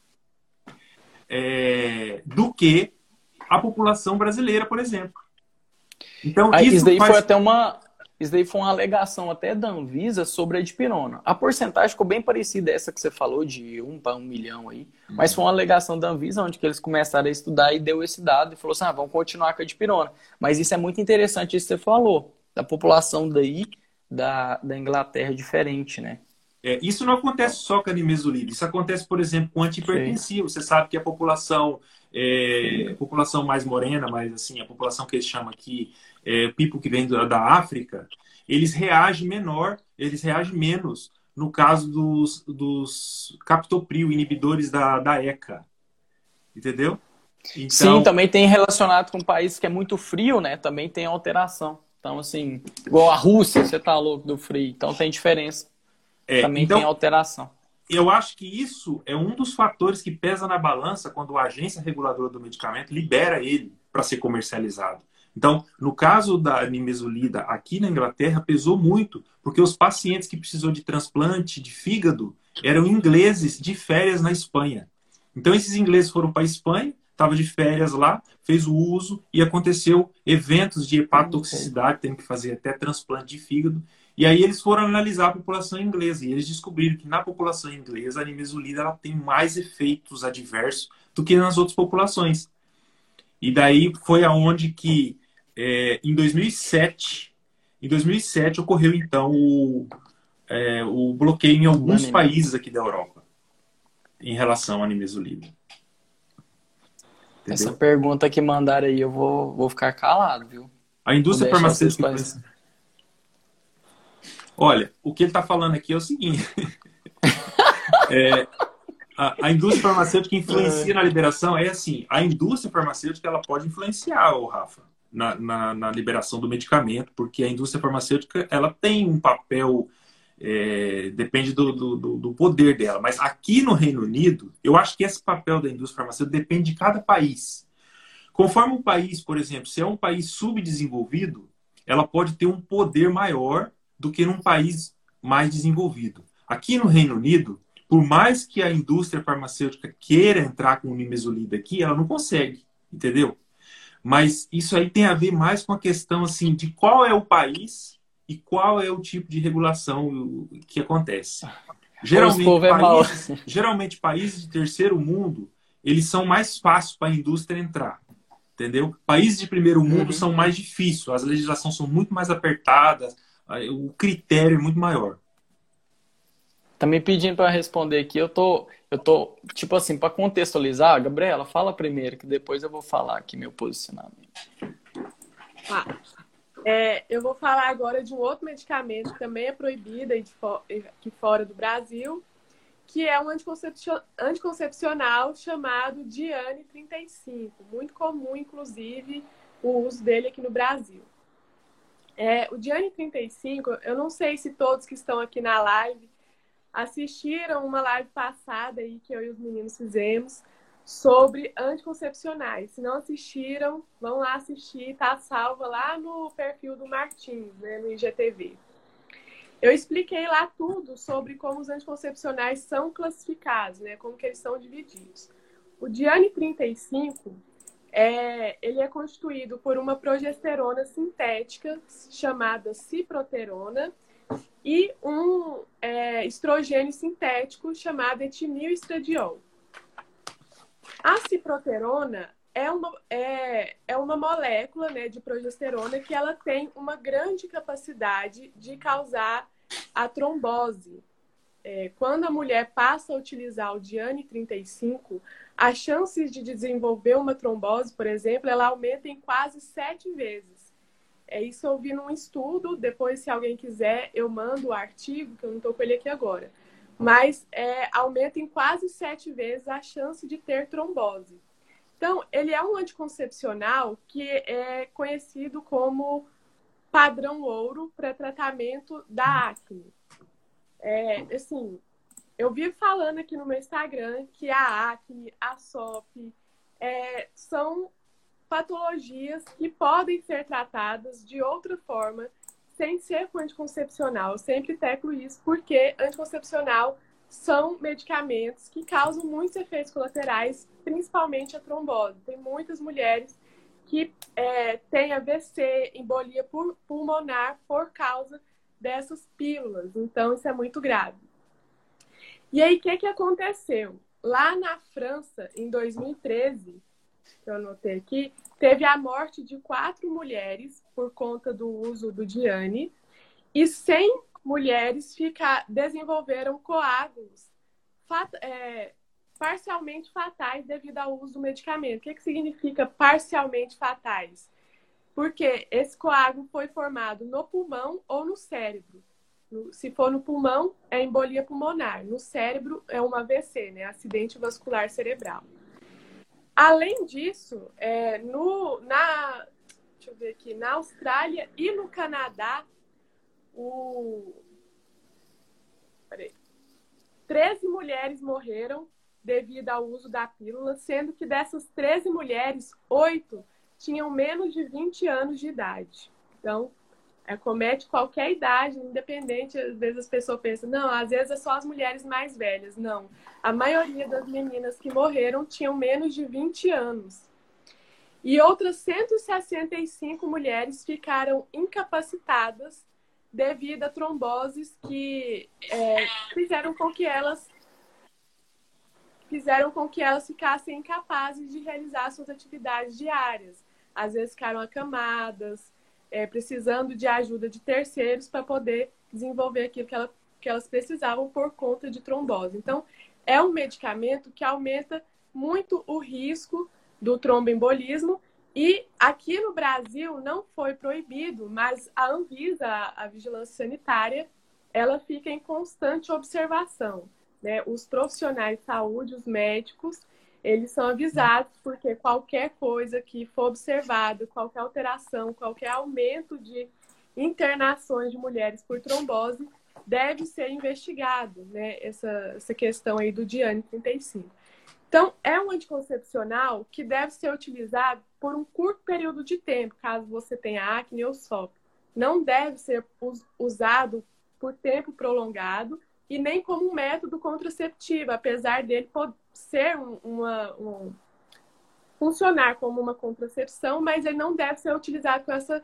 é, do que a população brasileira, por exemplo. Então, Aí, isso, isso daí faz... foi até uma. Isso daí foi uma alegação até da Anvisa sobre a dipirona. A porcentagem ficou bem parecida essa que você falou, de 1 para 1 milhão aí. Mas foi uma alegação da Anvisa, onde que eles começaram a estudar e deu esse dado e falou assim: ah, vamos continuar com a dipirona. Mas isso é muito interessante, isso que você falou da população daí da, da Inglaterra diferente, né? É, isso não acontece só com a nimesulida. Isso acontece, por exemplo, com antihipertensivo. Você sabe que a população, é, a população mais morena, mais assim, a população que eles chamam aqui, é, people que vem da, da África, eles reagem menor, eles reagem menos no caso dos, dos captopril, inibidores da, da ECA. Entendeu? Então... Sim, também tem relacionado com um país que é muito frio, né? Também tem alteração. Então, assim, igual a Rússia, você tá louco do frio. Então tem diferença. É, Também então, tem alteração. eu acho que isso é um dos fatores que pesa na balança quando a agência reguladora do medicamento libera ele para ser comercializado. Então, no caso da nimesulida aqui na Inglaterra, pesou muito, porque os pacientes que precisou de transplante de fígado eram ingleses de férias na Espanha. Então, esses ingleses foram para a Espanha, estava de férias lá, fez o uso e aconteceu eventos de hepatotoxicidade, tendo que fazer até transplante de fígado. E aí eles foram analisar a população inglesa e eles descobriram que na população inglesa a nimesulida ela tem mais efeitos adversos do que nas outras populações. E daí foi aonde que é, em 2007, em 2007 ocorreu então o, é, o bloqueio em alguns países aqui da Europa em relação à nimesulida. Essa pergunta que mandaram aí, eu vou, vou ficar calado, viu? A indústria farmacêutica. Olha, o que ele está falando aqui é o seguinte: é, a, a, indústria farmacêutica influencia na liberação. É assim, a indústria farmacêutica ela pode influenciar, o Rafa, na, na, na, liberação do medicamento, porque a indústria farmacêutica ela tem um papel é, depende do, do, do, poder dela. Mas aqui no Reino Unido, eu acho que esse papel da indústria farmacêutica depende de cada país. Conforme um país, por exemplo, se é um país subdesenvolvido, ela pode ter um poder maior do que num país mais desenvolvido. Aqui no Reino Unido, por mais que a indústria farmacêutica queira entrar com o nimesulida aqui, ela não consegue, entendeu? Mas isso aí tem a ver mais com a questão assim de qual é o país e qual é o tipo de regulação que acontece. Geralmente, é países, geralmente países de terceiro mundo, eles são mais fáceis para a indústria entrar. Entendeu? Países de primeiro mundo uhum. são mais difíceis, as legislações são muito mais apertadas, o critério é muito maior. Tá me pedindo para responder aqui, eu tô, eu tô, tipo assim, para contextualizar, Gabriela, fala primeiro, que depois eu vou falar aqui meu posicionamento. Ah, é, eu vou falar agora de um outro medicamento que também é proibido aqui fora do Brasil, que é um anticoncepcional chamado Diane 35, muito comum, inclusive, o uso dele aqui no Brasil. É, o Diane 35, eu não sei se todos que estão aqui na live assistiram uma live passada aí que eu e os meninos fizemos sobre anticoncepcionais. Se não assistiram, vão lá assistir, tá salva lá no perfil do Martins, né, no IGTV. Eu expliquei lá tudo sobre como os anticoncepcionais são classificados, né, como que eles são divididos. O Diane 35 é, ele é constituído por uma progesterona sintética chamada ciproterona e um é, estrogênio sintético chamado etinilestradiol. A ciproterona é uma, é, é uma molécula né, de progesterona que ela tem uma grande capacidade de causar a trombose. É, quando a mulher passa a utilizar o Diane 35, as chances de desenvolver uma trombose, por exemplo, ela aumenta em quase sete vezes. É isso eu vi num estudo, depois se alguém quiser eu mando o artigo, que eu não estou com ele aqui agora mas é, aumenta em quase sete vezes a chance de ter trombose. Então, ele é um anticoncepcional que é conhecido como padrão ouro para tratamento da acne. É, assim, eu vi falando aqui no meu Instagram que a acne, a SOP, é, são patologias que podem ser tratadas de outra forma sem ser com anticoncepcional. Eu sempre teclo isso porque anticoncepcional são medicamentos que causam muitos efeitos colaterais, principalmente a trombose. Tem muitas mulheres que é, têm AVC, embolia pulmonar por causa dessas pílulas. Então, isso é muito grave. E aí, o que, que aconteceu? Lá na França, em 2013, que eu anotei aqui, teve a morte de quatro mulheres por conta do uso do Diane e 100 mulheres fica, desenvolveram coágulos fat, é, parcialmente fatais devido ao uso do medicamento. O que, que significa parcialmente fatais? Porque esse coágulo foi formado no pulmão ou no cérebro. Se for no pulmão, é embolia pulmonar. No cérebro, é uma AVC, né? Acidente vascular cerebral. Além disso, é, no, na, deixa eu ver aqui, na Austrália e no Canadá, o... 13 mulheres morreram devido ao uso da pílula, sendo que dessas 13 mulheres, 8 tinham menos de 20 anos de idade. Então, é, comete qualquer idade, independente. Às vezes as pessoas pensam, não, às vezes é só as mulheres mais velhas. Não. A maioria das meninas que morreram tinham menos de 20 anos. E outras 165 mulheres ficaram incapacitadas devido a tromboses que é, fizeram com que elas fizeram com que elas ficassem incapazes de realizar suas atividades diárias. Às vezes ficaram acamadas, é, precisando de ajuda de terceiros para poder desenvolver aquilo que, ela, que elas precisavam por conta de trombose. Então, é um medicamento que aumenta muito o risco do tromboembolismo e aqui no Brasil não foi proibido, mas a Anvisa, a Vigilância Sanitária, ela fica em constante observação. Né? Os profissionais de saúde, os médicos, eles são avisados porque qualquer coisa que for observada, qualquer alteração, qualquer aumento de internações de mulheres por trombose deve ser investigado, né? Essa, essa questão aí do Diane 35. Então, é um anticoncepcional que deve ser utilizado por um curto período de tempo, caso você tenha acne ou SOP. Não deve ser usado por tempo prolongado e nem como um método contraceptivo, apesar dele ser um, uma, um, funcionar como uma contracepção, mas ele não deve ser utilizado com, essa,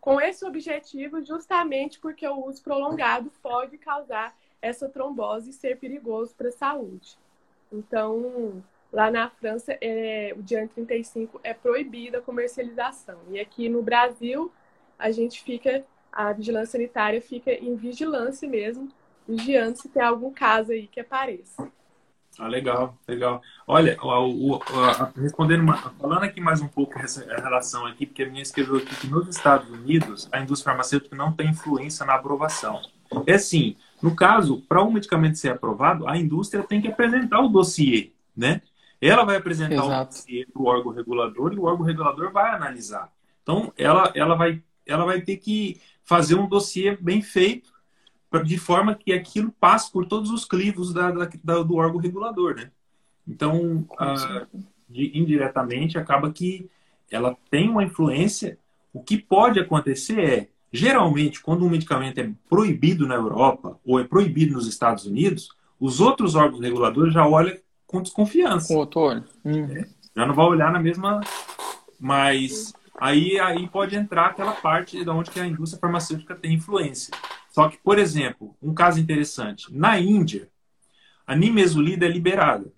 com esse objetivo, justamente porque o uso prolongado pode causar essa trombose e ser perigoso para a saúde. Então, lá na França, é, o Dian 35 é proibida a comercialização. E aqui no Brasil, a gente fica, a vigilância sanitária fica em vigilância mesmo, vigiando se tem algum caso aí que apareça. Ah, legal, legal. Olha, o, o, a, respondendo, falando aqui mais um pouco essa relação aqui, porque a minha escreveu aqui que nos Estados Unidos a indústria farmacêutica não tem influência na aprovação. É assim, no caso, para um medicamento ser aprovado, a indústria tem que apresentar o dossiê, né? Ela vai apresentar Exato. o dossiê para o órgão regulador e o órgão regulador vai analisar. Então, ela, ela, vai, ela vai ter que fazer um dossiê bem feito de forma que aquilo passe por todos os clivos da, da, do órgão regulador, né? Então, ah, de, indiretamente, acaba que ela tem uma influência. O que pode acontecer é, geralmente, quando um medicamento é proibido na Europa ou é proibido nos Estados Unidos, os outros órgãos reguladores já olham com desconfiança. Com outro olho. É, já não vai olhar na mesma... Mas aí, aí pode entrar aquela parte de onde que a indústria farmacêutica tem influência. Só que, por exemplo, um caso interessante. Na Índia, a nimesulida é liberada.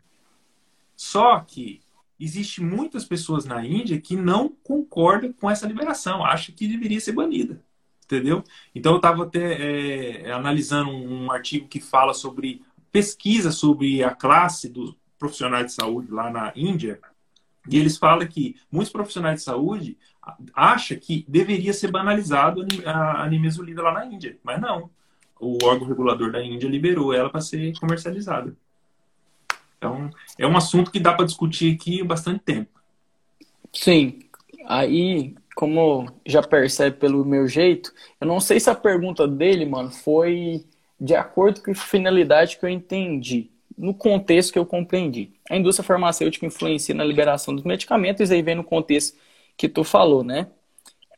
Só que existe muitas pessoas na Índia que não concordam com essa liberação, acham que deveria ser banida. Entendeu? Então eu estava até é, analisando um artigo que fala sobre pesquisa sobre a classe dos profissionais de saúde lá na Índia. E eles falam que muitos profissionais de saúde acha que deveria ser banalizado a nimesulida lá na Índia, mas não. O órgão regulador da Índia liberou ela para ser comercializada. Então, é um assunto que dá para discutir aqui bastante tempo. Sim. Aí, como já percebe pelo meu jeito, eu não sei se a pergunta dele, mano, foi de acordo com a finalidade que eu entendi, no contexto que eu compreendi. A indústria farmacêutica influencia na liberação dos medicamentos, aí vem no contexto que tu falou, né?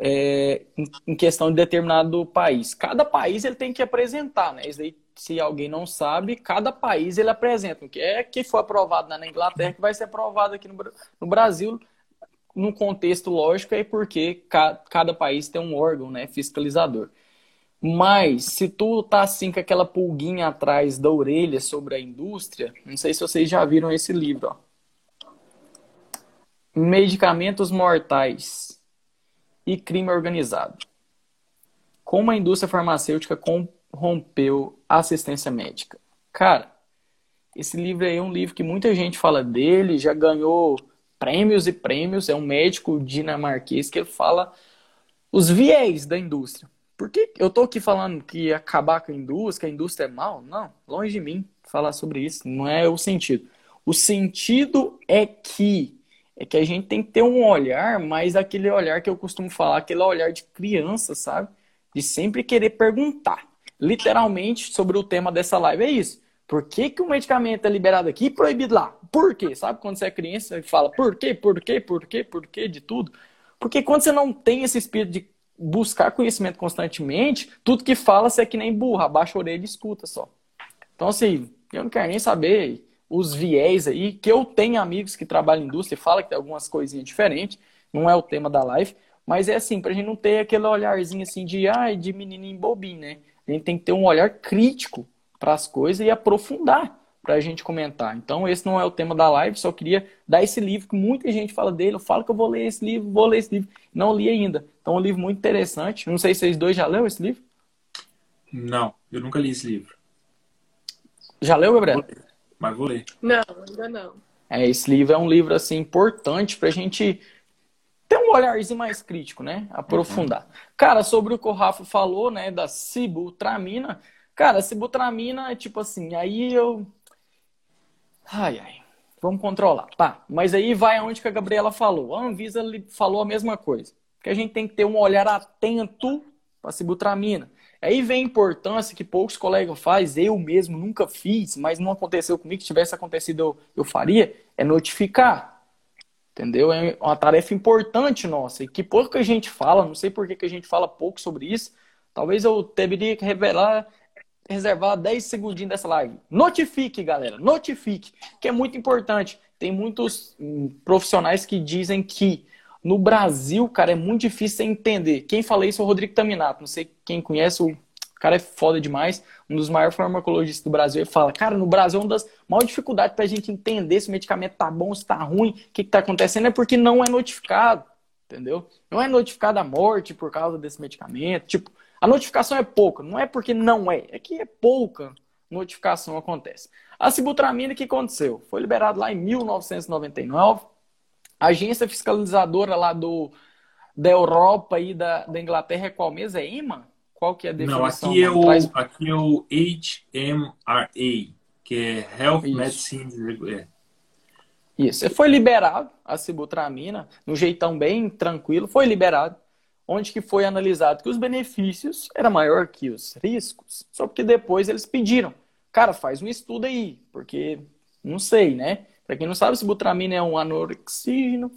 É, em questão de determinado país. Cada país ele tem que apresentar, né? Isso aí, se alguém não sabe, cada país ele apresenta. O que é que foi aprovado na Inglaterra que vai ser aprovado aqui no, Brasil, no contexto lógico, é porque ca, cada país tem um órgão né, fiscalizador. Mas se tu tá assim com aquela pulguinha atrás da orelha sobre a indústria, não sei se vocês já viram esse livro, ó. Medicamentos mortais e crime organizado. Como a indústria farmacêutica corrompeu a assistência médica. Cara, esse livro aí é um livro que muita gente fala dele, já ganhou prêmios e prêmios. É um médico dinamarquês que ele fala os viés da indústria. Por que eu tô aqui falando que acabar com a indústria, que a indústria é mal? Não, longe de mim falar sobre isso, não é o sentido. O sentido é que é que a gente tem que ter um olhar, mas aquele olhar que eu costumo falar, aquele olhar de criança, sabe? De sempre querer perguntar. Literalmente, sobre o tema dessa live é isso. Por que, que o medicamento é liberado aqui e proibido lá? Por quê? Sabe quando você é criança e fala por quê, por quê, por quê, por quê de tudo? Porque quando você não tem esse espírito de buscar conhecimento constantemente, tudo que fala você é que nem burra, abaixa a orelha e escuta só. Então, assim, eu não quero nem saber os viés aí, que eu tenho amigos que trabalham em indústria e falam que tem algumas coisinhas diferentes, não é o tema da live, mas é assim, pra gente não ter aquele olharzinho assim de, ai, de menininho bobinho, né? A gente tem que ter um olhar crítico para as coisas e aprofundar para a gente comentar. Então, esse não é o tema da live, só queria dar esse livro que muita gente fala dele. Eu falo que eu vou ler esse livro, vou ler esse livro. Não li ainda. Então, é um livro muito interessante. Não sei se vocês dois já leram esse livro. Não, eu nunca li esse livro. Já leu, Gabriel? Mas vou ler. Não, ainda não. É, esse livro é um livro assim importante para a gente ter um olharzinho mais crítico, né? Aprofundar. Uhum. Cara, sobre o que o Rafa falou, né, da sibutramina, Cara, sibutramina é tipo assim, aí eu. Ai, ai. Vamos controlar. Tá. Mas aí vai aonde que a Gabriela falou. A Anvisa falou a mesma coisa. Que a gente tem que ter um olhar atento para sibutramina. Aí vem a importância que poucos colegas fazem, eu mesmo nunca fiz, mas não aconteceu comigo. Se tivesse acontecido, eu, eu faria. É notificar. Entendeu? É uma tarefa importante nossa. E que pouca gente fala, não sei por que, que a gente fala pouco sobre isso. Talvez eu deveria revelar reservar 10 segundinhos dessa live. Notifique, galera, notifique, que é muito importante. Tem muitos hum, profissionais que dizem que no Brasil, cara, é muito difícil entender. Quem fala isso é o Rodrigo Taminato. Não sei quem conhece, o cara é foda demais. Um dos maiores farmacologistas do Brasil. Ele fala, cara, no Brasil, uma das maiores dificuldades para a gente entender se o medicamento tá bom, se tá ruim, o que, que tá acontecendo, é porque não é notificado. Entendeu? Não é notificada a morte por causa desse medicamento. Tipo, a notificação é pouca, não é porque não é, é que é pouca notificação acontece. A sibutramina, o que aconteceu? Foi liberado lá em 1999. A agência fiscalizadora lá do, da Europa e da, da Inglaterra é qual mesmo? É EMA? Qual que é a definição? Não, aqui é o, Traz... aqui é o HMRA, que é Health Isso. Medicine... É. Isso, foi liberado a sibutramina, no jeitão bem tranquilo, foi liberado onde que foi analisado que os benefícios eram maior que os riscos, só porque depois eles pediram, cara, faz um estudo aí, porque não sei, né? Para quem não sabe, se butramina é um anorexígeno,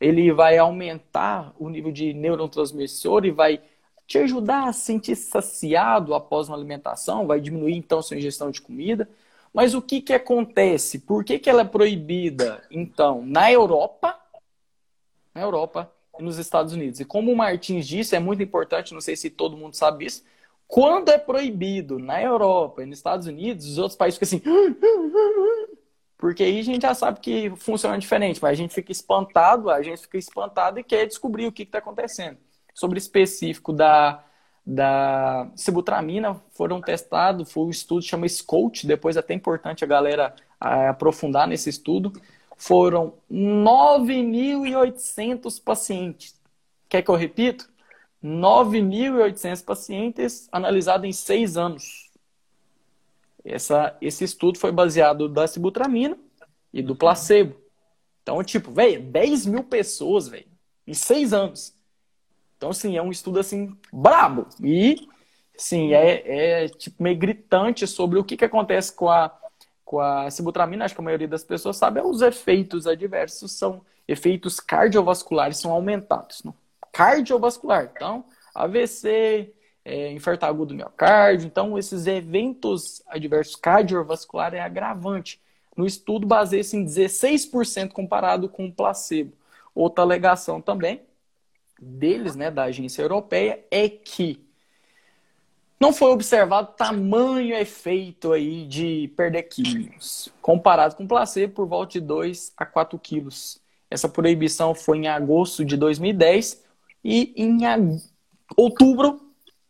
ele vai aumentar o nível de neurotransmissor e vai te ajudar a sentir saciado após uma alimentação, vai diminuir então sua ingestão de comida. Mas o que, que acontece? Por que, que ela é proibida? Então, na Europa, na Europa, nos Estados Unidos. E como o Martins disse, é muito importante, não sei se todo mundo sabe isso, quando é proibido na Europa e nos Estados Unidos, os outros países ficam assim. Porque aí a gente já sabe que funciona diferente, mas a gente fica espantado, a gente fica espantado e quer descobrir o que está acontecendo. Sobre específico da, da sibutramina, foram testados, foi um estudo que chama SCOUT, depois é até importante a galera aprofundar nesse estudo foram 9.800 pacientes. Quer que eu repito? 9.800 pacientes analisados em seis anos. Essa, esse estudo foi baseado da sibutramina e do placebo. Então, tipo, velho, 10 mil pessoas, velho, em seis anos. Então, assim, é um estudo, assim, brabo. E, sim, é, é tipo, meio gritante sobre o que, que acontece com a com a sibutramina, acho que a maioria das pessoas sabe, é os efeitos adversos são efeitos cardiovasculares são aumentados. Não? Cardiovascular, então, AVC, é, infarto agudo do miocárdio, então esses eventos adversos cardiovasculares é agravante. No estudo baseia-se em 16% comparado com o placebo. Outra alegação também deles, né, da agência europeia, é que não foi observado tamanho efeito aí de perder quilos, comparado com placebo por volta de 2 a 4 quilos. Essa proibição foi em agosto de 2010 e em outubro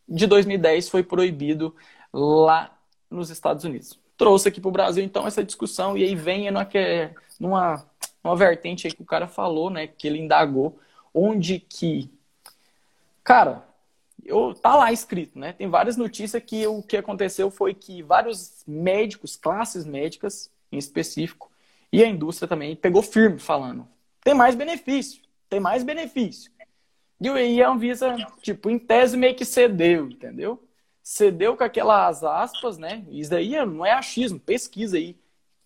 de 2010 foi proibido lá nos Estados Unidos. Trouxe aqui para o Brasil, então, essa discussão, e aí vem numa, numa vertente aí que o cara falou, né, que ele indagou, onde que, cara, eu, tá lá escrito, né? Tem várias notícias que o que aconteceu foi que vários médicos, classes médicas em específico, e a indústria também pegou firme falando: tem mais benefício, tem mais benefício. E aí a Anvisa, tipo, em tese meio que cedeu, entendeu? cedeu com aquelas aspas, né? Isso daí não é achismo, pesquisa aí.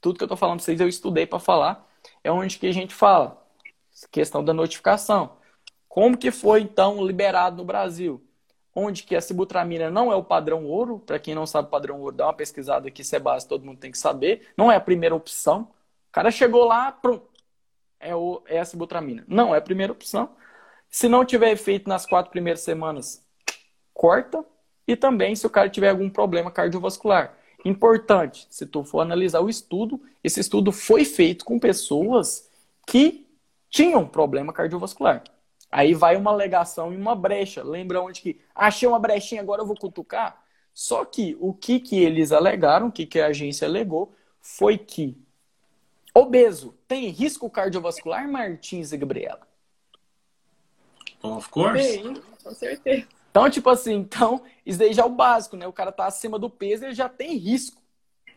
Tudo que eu tô falando pra vocês eu estudei para falar. É onde que a gente fala. Questão da notificação. Como que foi, então, liberado no Brasil? Onde que a sibutramina não é o padrão ouro. Para quem não sabe o padrão ouro, dá uma pesquisada aqui, isso é base, todo mundo tem que saber. Não é a primeira opção. O cara chegou lá, pronto. É, o, é a sibutramina. Não é a primeira opção. Se não tiver efeito nas quatro primeiras semanas, corta. E também se o cara tiver algum problema cardiovascular. Importante, se tu for analisar o estudo, esse estudo foi feito com pessoas que tinham problema cardiovascular. Aí vai uma alegação e uma brecha. Lembra onde que achei uma brechinha, agora eu vou cutucar? Só que o que, que eles alegaram, o que, que a agência alegou, foi que obeso tem risco cardiovascular, Martins e Gabriela? Of course. Sim, com certeza. Então, tipo assim, então, isso daí já é o básico, né? O cara tá acima do peso, ele já tem risco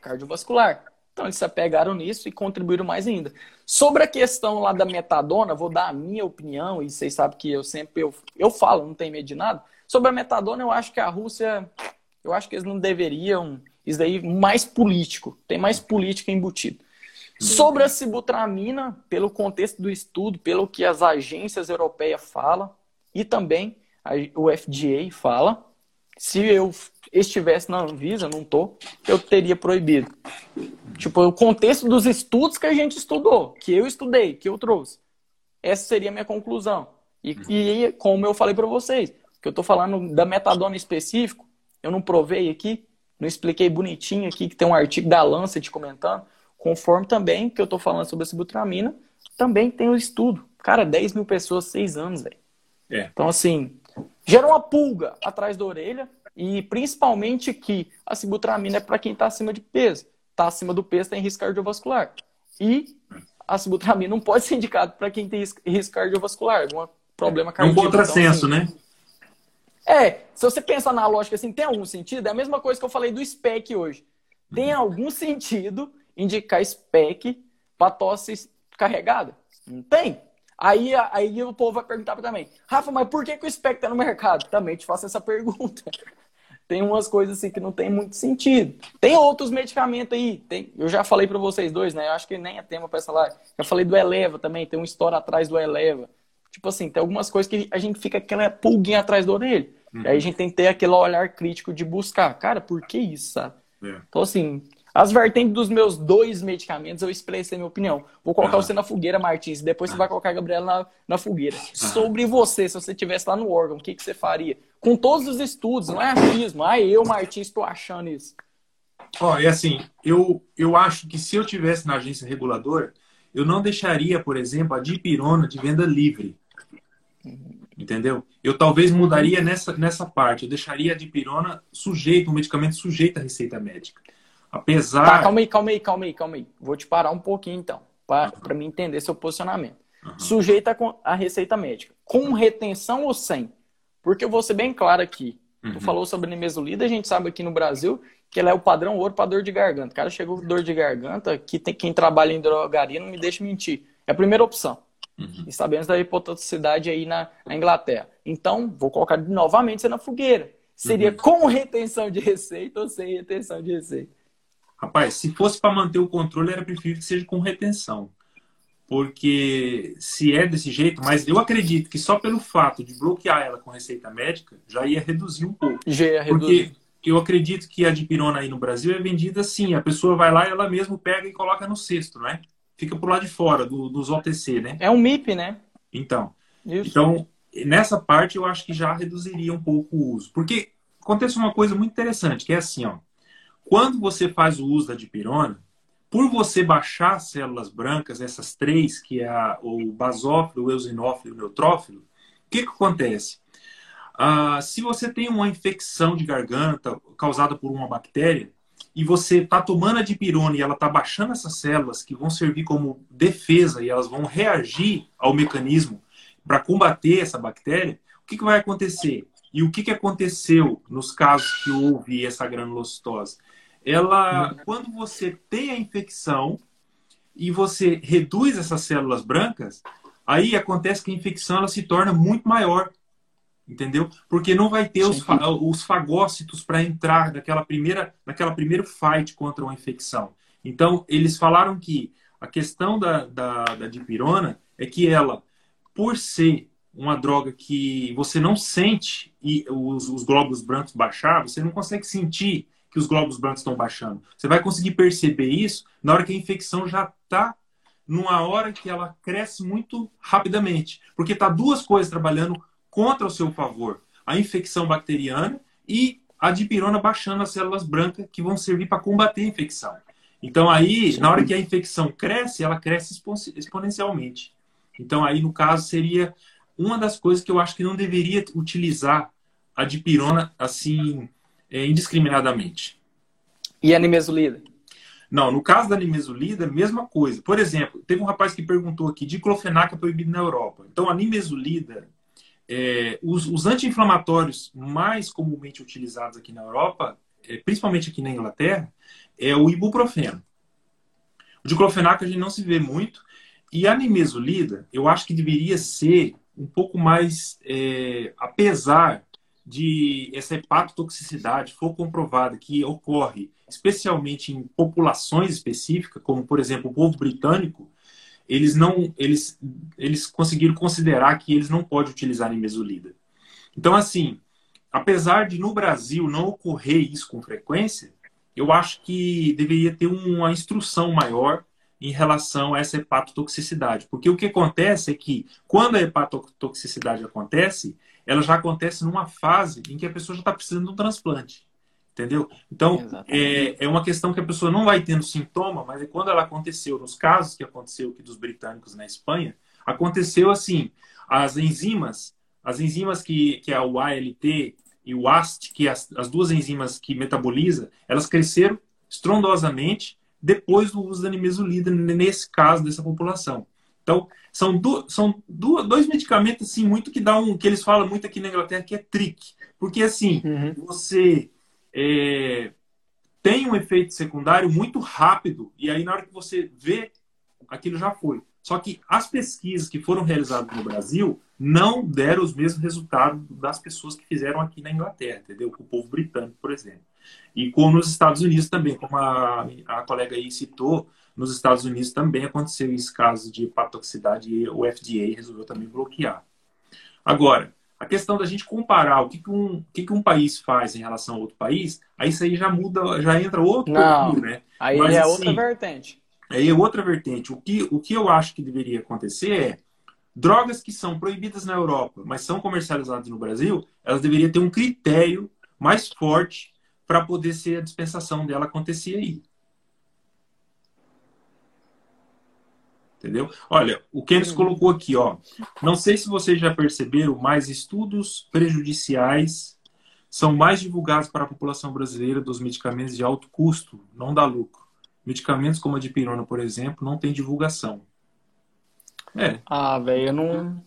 cardiovascular. Então, eles se apegaram nisso e contribuíram mais ainda. Sobre a questão lá da metadona, vou dar a minha opinião, e vocês sabem que eu sempre eu, eu falo, não tenho medo de nada. Sobre a metadona, eu acho que a Rússia, eu acho que eles não deveriam, isso daí mais político, tem mais política embutido. Sobre a sibutramina, pelo contexto do estudo, pelo que as agências europeias falam, e também o FDA fala, se eu estivesse na Anvisa, não tô, eu teria proibido. Tipo, o contexto dos estudos que a gente estudou, que eu estudei, que eu trouxe. Essa seria a minha conclusão. E, e como eu falei para vocês, que eu tô falando da metadona específico, eu não provei aqui, não expliquei bonitinho aqui, que tem um artigo da Lancet comentando, conforme também que eu tô falando sobre a sibutramina, também tem o estudo. Cara, 10 mil pessoas, 6 anos, velho. É. Então, assim, gera uma pulga atrás da orelha e principalmente que a sibutramina é para quem está acima de peso. Está acima do peso tem risco cardiovascular. E a sibutramina não pode ser indicado para quem tem risco cardiovascular, algum problema cardíaco. É um contrassenso, então, assim, né? É, se você pensar na lógica assim, tem algum sentido? É a mesma coisa que eu falei do SPEC hoje. Tem algum sentido indicar SPEC para tosse carregada? Não tem. Aí, aí o povo vai perguntar também, Rafa, mas por que, que o SPEC está no mercado? Também te faço essa pergunta. tem umas coisas assim que não tem muito sentido. Tem outros medicamentos aí. Tem, eu já falei para vocês dois, né? Eu acho que nem é tema para essa live. Já falei do Eleva também, tem uma história atrás do Eleva. Tipo assim, tem algumas coisas que a gente fica aquela pulguinha atrás da orelha. Uhum. Aí a gente tem que ter aquele olhar crítico de buscar. Cara, por que isso, sabe? É. Então, assim, as vertentes dos meus dois medicamentos, eu expressei minha opinião. Vou colocar você na fogueira, Martins, depois você vai colocar a Gabriela na, na fogueira. Sobre você, se você estivesse lá no órgão, o que, que você faria? Com todos os estudos, não é achismo. Ah, eu, Martins, estou achando isso. Ó, é assim, eu, eu acho que se eu tivesse na agência reguladora, eu não deixaria, por exemplo, a dipirona de venda livre. Entendeu? Eu talvez mudaria nessa, nessa parte. Eu deixaria a dipirona sujeito, um medicamento sujeito à receita médica. Apesar. Tá, calma aí, calma aí, calma aí, calma aí. Vou te parar um pouquinho então, para uhum. mim entender seu posicionamento. Uhum. Sujeita a receita médica. Com retenção ou sem? Porque eu vou ser bem claro aqui. Uhum. Tu falou sobre nimesulida, a gente sabe aqui no Brasil que ela é o padrão ouro para dor de garganta. O cara chegou com dor de garganta, que tem, quem trabalha em drogaria não me deixa mentir. É a primeira opção. Uhum. E sabemos da hipotoxicidade aí na, na, Inglaterra. Então, vou colocar novamente você na fogueira. Seria uhum. com retenção de receita ou sem retenção de receita? Rapaz, se fosse para manter o controle, era preferível que seja com retenção. Porque se é desse jeito, mas eu acredito que só pelo fato de bloquear ela com receita médica, já ia reduzir um pouco. Já ia reduzir. Porque eu acredito que a dipirona aí no Brasil é vendida assim, a pessoa vai lá e ela mesmo pega e coloca no cesto, né? Fica por lá de fora do, dos OTC, né? É um MIP, né? Então, Isso. então nessa parte eu acho que já reduziria um pouco o uso. Porque acontece uma coisa muito interessante, que é assim, ó. Quando você faz o uso da dipirona, por você baixar as células brancas, essas três, que é a, o basófilo, o eosinófilo e o neutrófilo, o que, que acontece? Ah, se você tem uma infecção de garganta causada por uma bactéria, e você está tomando a dipirona e ela está baixando essas células que vão servir como defesa e elas vão reagir ao mecanismo para combater essa bactéria, o que, que vai acontecer? E o que, que aconteceu nos casos que houve essa granulocitose? Ela, quando você tem a infecção e você reduz essas células brancas, aí acontece que a infecção ela se torna muito maior. entendeu? Porque não vai ter os, os fagócitos para entrar naquela primeira, naquela primeiro fight contra uma infecção. Então, eles falaram que a questão da, da, da dipirona é que ela, por ser uma droga que você não sente e os, os glóbulos brancos baixar, você não consegue sentir que os glóbulos brancos estão baixando. Você vai conseguir perceber isso na hora que a infecção já está numa hora que ela cresce muito rapidamente, porque está duas coisas trabalhando contra o seu favor: a infecção bacteriana e a dipirona baixando as células brancas que vão servir para combater a infecção. Então aí, na hora que a infecção cresce, ela cresce exponencialmente. Então aí, no caso, seria uma das coisas que eu acho que não deveria utilizar a dipirona assim indiscriminadamente. E a nimesulida? Não, no caso da nimesulida, mesma coisa. Por exemplo, teve um rapaz que perguntou aqui, diclofenac é proibido na Europa. Então, a nimesulida, é, os, os anti-inflamatórios mais comumente utilizados aqui na Europa, é, principalmente aqui na Inglaterra, é o ibuprofeno. O diclofenac a gente não se vê muito. E a nimesulida, eu acho que deveria ser um pouco mais, é, apesar de essa hepatotoxicidade for comprovada que ocorre especialmente em populações específicas, como por exemplo o povo britânico, eles não eles eles conseguiram considerar que eles não podem utilizar nimesulida. Então assim, apesar de no Brasil não ocorrer isso com frequência, eu acho que deveria ter uma instrução maior em relação a essa hepatotoxicidade, porque o que acontece é que quando a hepatotoxicidade acontece, ela já acontece numa fase em que a pessoa já está precisando de um transplante. Entendeu? Então, é, é uma questão que a pessoa não vai tendo sintoma, mas é quando ela aconteceu, nos casos que aconteceu aqui dos britânicos na Espanha, aconteceu assim: as enzimas, as enzimas que, que é o ALT e o AST, que é as, as duas enzimas que metaboliza, elas cresceram estrondosamente depois do uso da nimesulida, nesse caso dessa população. Então, são, do, são do, dois medicamentos, assim, muito que dá um. que eles falam muito aqui na Inglaterra, que é trick. Porque, assim, uhum. você é, tem um efeito secundário muito rápido, e aí, na hora que você vê, aquilo já foi. Só que as pesquisas que foram realizadas no Brasil não deram os mesmos resultados das pessoas que fizeram aqui na Inglaterra, entendeu? Com o povo britânico, por exemplo. E como nos Estados Unidos também, como a, a colega aí citou, nos Estados Unidos também aconteceu esse caso de hepatotoxicidade e o FDA resolveu também bloquear. Agora, a questão da gente comparar o que, que, um, o que, que um país faz em relação a outro país, aí isso aí já muda, já entra outro Não, né? Aí Mas, é assim, outra vertente. Aí é outra vertente. O que, o que eu acho que deveria acontecer é drogas que são proibidas na Europa, mas são comercializadas no Brasil, elas deveriam ter um critério mais forte para poder ser a dispensação dela acontecer aí. Entendeu? Olha, o Kenneth uhum. colocou aqui, ó. Não sei se vocês já perceberam, mas estudos prejudiciais são mais divulgados para a população brasileira dos medicamentos de alto custo, não dá lucro. Medicamentos como a dipirona, por exemplo, não tem divulgação. É. Ah, velho, eu não.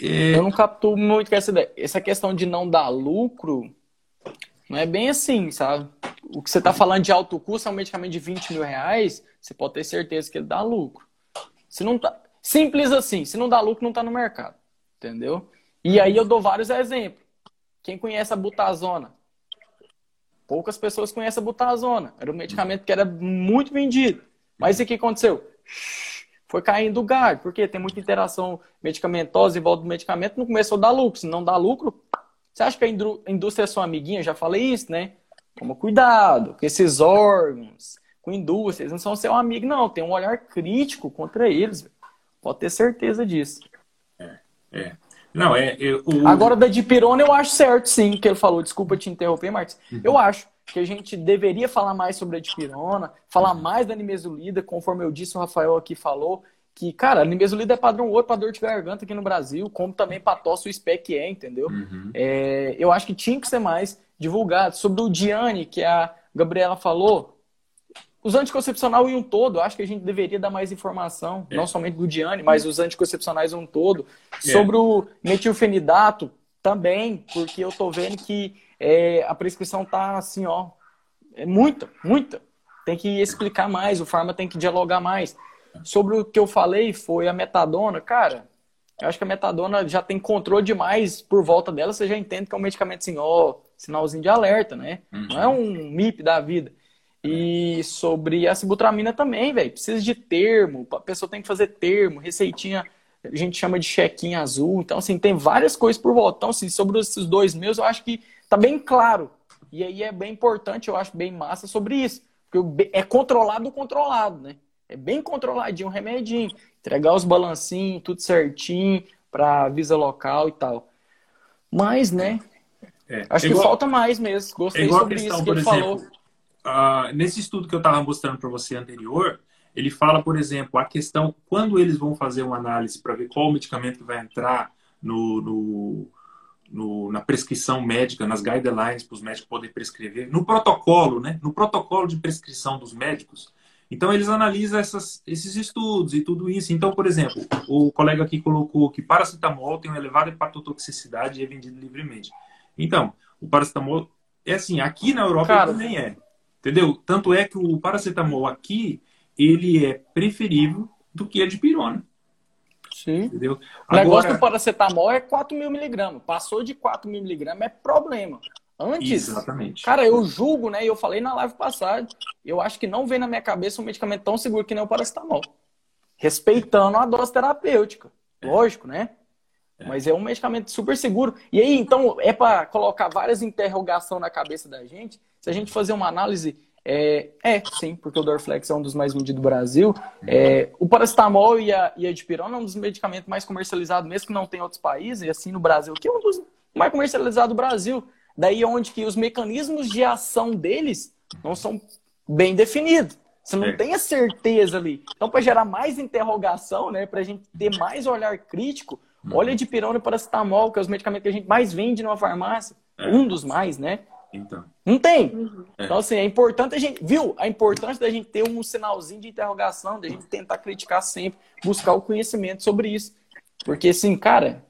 É... Eu não capto muito essa ideia. Essa questão de não dar lucro não é bem assim, sabe? O que você está falando de alto custo é um medicamento de 20 mil reais, você pode ter certeza que ele dá lucro. Se não tá... Simples assim, se não dá lucro, não está no mercado. Entendeu? E aí eu dou vários exemplos. Quem conhece a butazona? Poucas pessoas conhecem a butazona. Era um medicamento que era muito vendido. Mas o que aconteceu? Foi caindo o gás, porque tem muita interação medicamentosa em volta do medicamento, não começou a dar lucro. Se não dá lucro, você acha que a indústria é sua amiguinha? Já falei isso, né? Toma cuidado com esses órgãos, com indústrias, não são seu amigo, não. Tem um olhar crítico contra eles. Pode ter certeza disso. É, é. Não, é. Eu, o... Agora, da dipirona, eu acho certo, sim, que ele falou. Desculpa te interromper, Marcos. Uhum. Eu acho que a gente deveria falar mais sobre a dipirona, falar uhum. mais da nimesulida, conforme eu disse, o Rafael aqui falou, que, cara, a nimesulida é padrão ouro para dor de garganta aqui no Brasil, como também para tosse o SPEC é, entendeu? Uhum. É, eu acho que tinha que ser mais divulgado. Sobre o Diane, que a Gabriela falou, os anticoncepcionais em um todo, acho que a gente deveria dar mais informação, é. não somente do Diane, mas os anticoncepcionais em um todo. É. Sobre o metilfenidato também, porque eu tô vendo que é, a prescrição tá assim, ó, é muita, muita. Tem que explicar mais, o farma tem que dialogar mais. Sobre o que eu falei foi a metadona, cara, Eu acho que a metadona já tem controle demais por volta dela, você já entende que é um medicamento assim, ó, sinalzinho de alerta, né? Uhum. Não é um MIP da vida. E sobre a sibutramina também, velho. Precisa de termo, a pessoa tem que fazer termo, receitinha, a gente chama de chequinha azul. Então, assim, tem várias coisas por volta. Então, assim, sobre esses dois meus, eu acho que tá bem claro. E aí é bem importante, eu acho bem massa sobre isso. Porque é controlado controlado, né? É bem controladinho o remedinho. Entregar os balancinhos, tudo certinho, para visa local e tal. Mas, né? É. Acho igual, que falta mais mesmo. Gostei é sobre questão, isso que ele exemplo, falou. Uh, nesse estudo que eu estava mostrando para você anterior, ele fala, por exemplo, a questão quando eles vão fazer uma análise para ver qual medicamento que vai entrar no, no, no, na prescrição médica, nas guidelines para os médicos poderem prescrever, no protocolo, né? No protocolo de prescrição dos médicos, então, eles analisam essas, esses estudos e tudo isso. Então, por exemplo, o colega aqui colocou que paracetamol tem uma elevada hepatotoxicidade e é vendido livremente. Então, o paracetamol é assim, aqui na Europa Cara, também é. Entendeu? Tanto é que o paracetamol aqui, ele é preferível do que a de pirona. Sim. Entendeu? O negócio do paracetamol é 4 mil miligramas. Passou de 4 mil miligramas é problema. Antes, Exatamente. cara, eu julgo, né? E eu falei na live passada, eu acho que não vem na minha cabeça um medicamento tão seguro que nem o paracetamol. Respeitando a dose terapêutica. É. Lógico, né? É. Mas é um medicamento super seguro. E aí, então, é para colocar várias interrogações na cabeça da gente. Se a gente fazer uma análise. É, é sim, porque o Dorflex é um dos mais vendidos do Brasil. É, o paracetamol e a, e a dipirona é um dos medicamentos mais comercializados, mesmo que não tem outros países, e assim no Brasil, que é um dos mais comercializados do Brasil. Daí onde que os mecanismos de ação deles não são bem definidos. Você não é. tem a certeza ali. Então, para gerar mais interrogação, né, para a gente ter mais olhar crítico, uhum. olha de pirona e paracetamol, que é os medicamentos que a gente mais vende numa farmácia. É. Um dos mais, né? Então. Não tem. Uhum. Então, assim, é importante a gente. Viu? A importância da gente ter um sinalzinho de interrogação, da gente tentar criticar sempre, buscar o conhecimento sobre isso. Porque, assim, cara,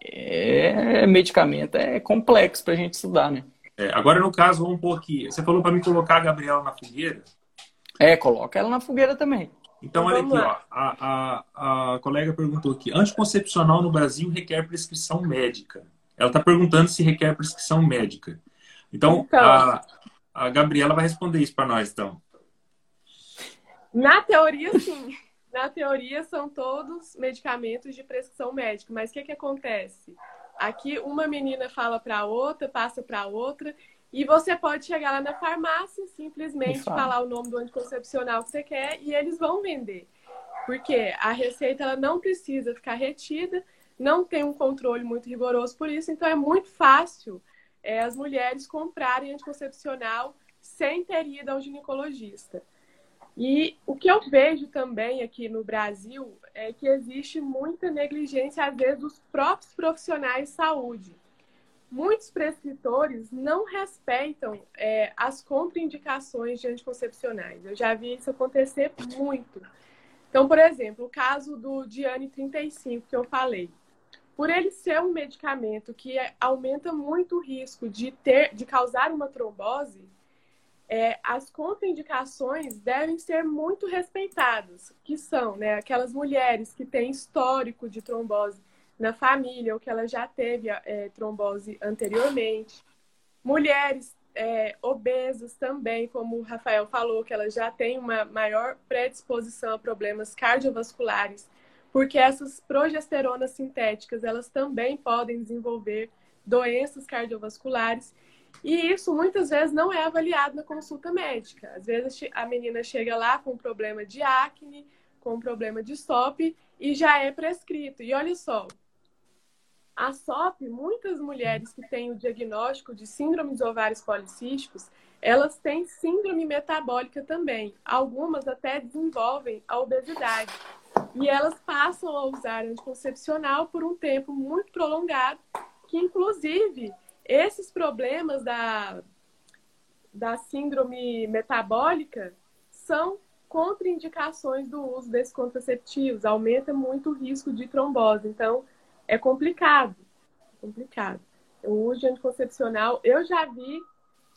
é medicamento, é complexo para a gente estudar, né? É, agora, no caso, vamos pôr aqui. Você falou para me colocar a Gabriela na fogueira? É, coloca ela na fogueira também. Então, olha aqui, ó. A, a, a colega perguntou aqui: anticoncepcional no Brasil requer prescrição médica. Ela está perguntando se requer prescrição médica. Então, então a, a Gabriela vai responder isso para nós, então. Na teoria, sim. Na teoria, são todos medicamentos de prescrição médica, mas o que, que acontece? Aqui, uma menina fala para outra, passa para outra, e você pode chegar lá na farmácia, simplesmente falar o nome do anticoncepcional que você quer e eles vão vender. Porque a receita ela não precisa ficar retida, não tem um controle muito rigoroso por isso, então é muito fácil é, as mulheres comprarem anticoncepcional sem ter ido ao ginecologista. E o que eu vejo também aqui no Brasil é que existe muita negligência, às vezes, dos próprios profissionais de saúde. Muitos prescritores não respeitam é, as contraindicações de anticoncepcionais. Eu já vi isso acontecer muito. Então, por exemplo, o caso do Diane 35 que eu falei. Por ele ser um medicamento que aumenta muito o risco de ter, de causar uma trombose, é, as contraindicações devem ser muito respeitadas, que são né, aquelas mulheres que têm histórico de trombose na família ou que ela já teve é, trombose anteriormente. Mulheres é, obesas também, como o Rafael falou, que elas já têm uma maior predisposição a problemas cardiovasculares, porque essas progesteronas sintéticas, elas também podem desenvolver doenças cardiovasculares. E isso muitas vezes não é avaliado na consulta médica. Às vezes a menina chega lá com problema de acne, com problema de SOP e já é prescrito. E olha só, a SOP, muitas mulheres que têm o diagnóstico de síndrome dos ovários policísticos, elas têm síndrome metabólica também. Algumas até desenvolvem a obesidade. E elas passam a usar anticoncepcional por um tempo muito prolongado, que inclusive esses problemas da, da síndrome metabólica são contraindicações do uso desses contraceptivos, aumenta muito o risco de trombose. Então, é complicado. Complicado. O uso de anticoncepcional, eu já vi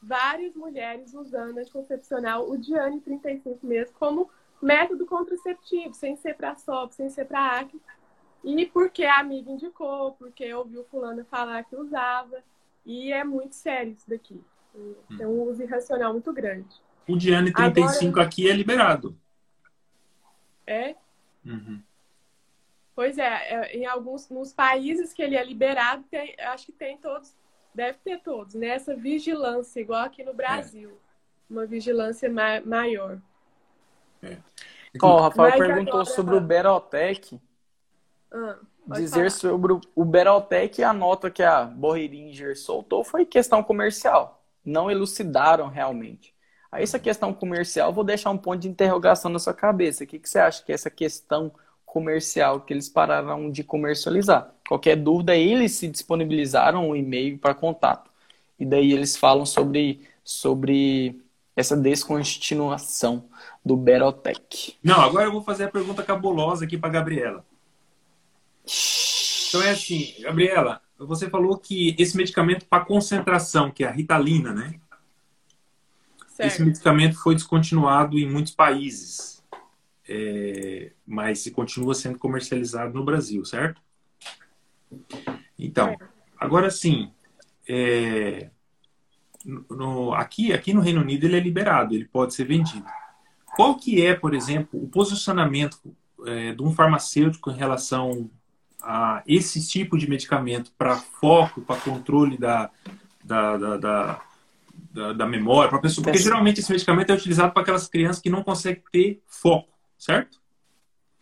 várias mulheres usando anticoncepcional, o Diane 35 mesmo, como método contraceptivo, sem ser para SOP, sem ser para acne, E porque a amiga indicou, porque ouviu fulano falar que usava. E é muito sério isso daqui. Tem um uso irracional muito grande. O Diane 35 Agora... aqui é liberado. É? Uhum. Pois é, é, em alguns nos países que ele é liberado, tem, acho que tem todos, deve ter todos, né? Essa vigilância, igual aqui no Brasil. É. Uma vigilância ma maior. É. Oh, o Rafael Mas perguntou agora... sobre o Berotec. Ah, Dizer falar. sobre o Berotec, a nota que a Borringer soltou foi questão comercial. Não elucidaram realmente. Aí essa questão comercial, vou deixar um ponto de interrogação na sua cabeça. O que, que você acha que é essa questão comercial que eles pararam de comercializar. Qualquer dúvida, eles se disponibilizaram um e-mail para contato. E daí eles falam sobre, sobre essa descontinuação do Berotec. Não, agora eu vou fazer a pergunta cabulosa aqui para Gabriela. Então é assim, Gabriela, você falou que esse medicamento para concentração, que é a Ritalina, né? Certo. Esse medicamento foi descontinuado em muitos países é, mas continua sendo comercializado no Brasil, certo? Então, agora sim, é, no, aqui, aqui no Reino Unido ele é liberado, ele pode ser vendido. Qual que é, por exemplo, o posicionamento é, de um farmacêutico em relação a esse tipo de medicamento para foco, para controle da, da, da, da da, da, memória, para pessoa, porque geralmente esse medicamento é utilizado para aquelas crianças que não conseguem ter foco certo?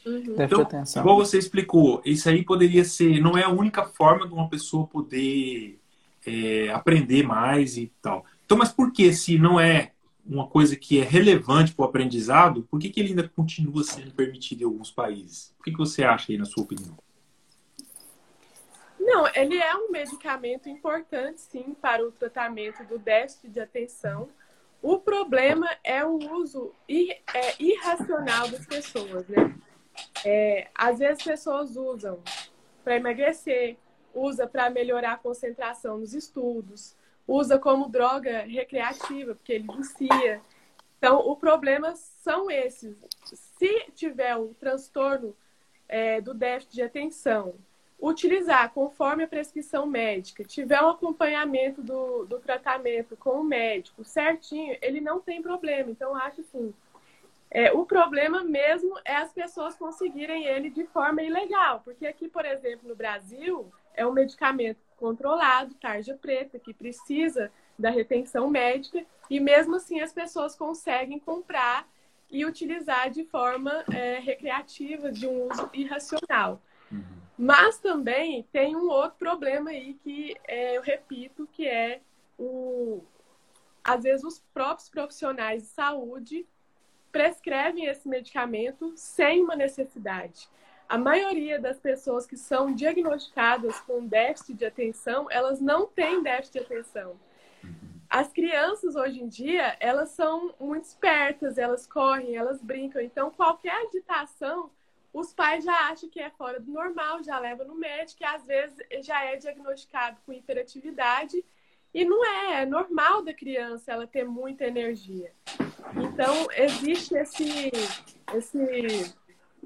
Uhum. Então, igual você explicou, isso aí poderia ser, não é a única forma de uma pessoa poder é, aprender mais e tal. Então, mas por que se não é uma coisa que é relevante para o aprendizado, por que, que ele ainda continua sendo permitido em alguns países? O que, que você acha aí, na sua opinião? Não, ele é um medicamento importante, sim, para o tratamento do déficit de atenção, o problema é o uso ir, é, irracional das pessoas, né? É, às vezes pessoas usam para emagrecer, usa para melhorar a concentração nos estudos, usa como droga recreativa, porque ele vicia. Então, o problema são esses. Se tiver o transtorno é, do déficit de atenção, utilizar conforme a prescrição médica, tiver um acompanhamento do, do tratamento com o médico certinho, ele não tem problema. Então, acho assim, é, o problema mesmo é as pessoas conseguirem ele de forma ilegal. Porque aqui, por exemplo, no Brasil, é um medicamento controlado, tarja preta, que precisa da retenção médica, e mesmo assim as pessoas conseguem comprar e utilizar de forma é, recreativa, de um uso irracional. Uhum. Mas também tem um outro problema aí que é, eu repito, que é o às vezes os próprios profissionais de saúde prescrevem esse medicamento sem uma necessidade. A maioria das pessoas que são diagnosticadas com déficit de atenção, elas não têm déficit de atenção. As crianças hoje em dia, elas são muito espertas, elas correm, elas brincam. Então, qualquer agitação os pais já acham que é fora do normal, já leva no médico, e às vezes já é diagnosticado com hiperatividade. E não é, é normal da criança ela ter muita energia. Então, existe esse, esse,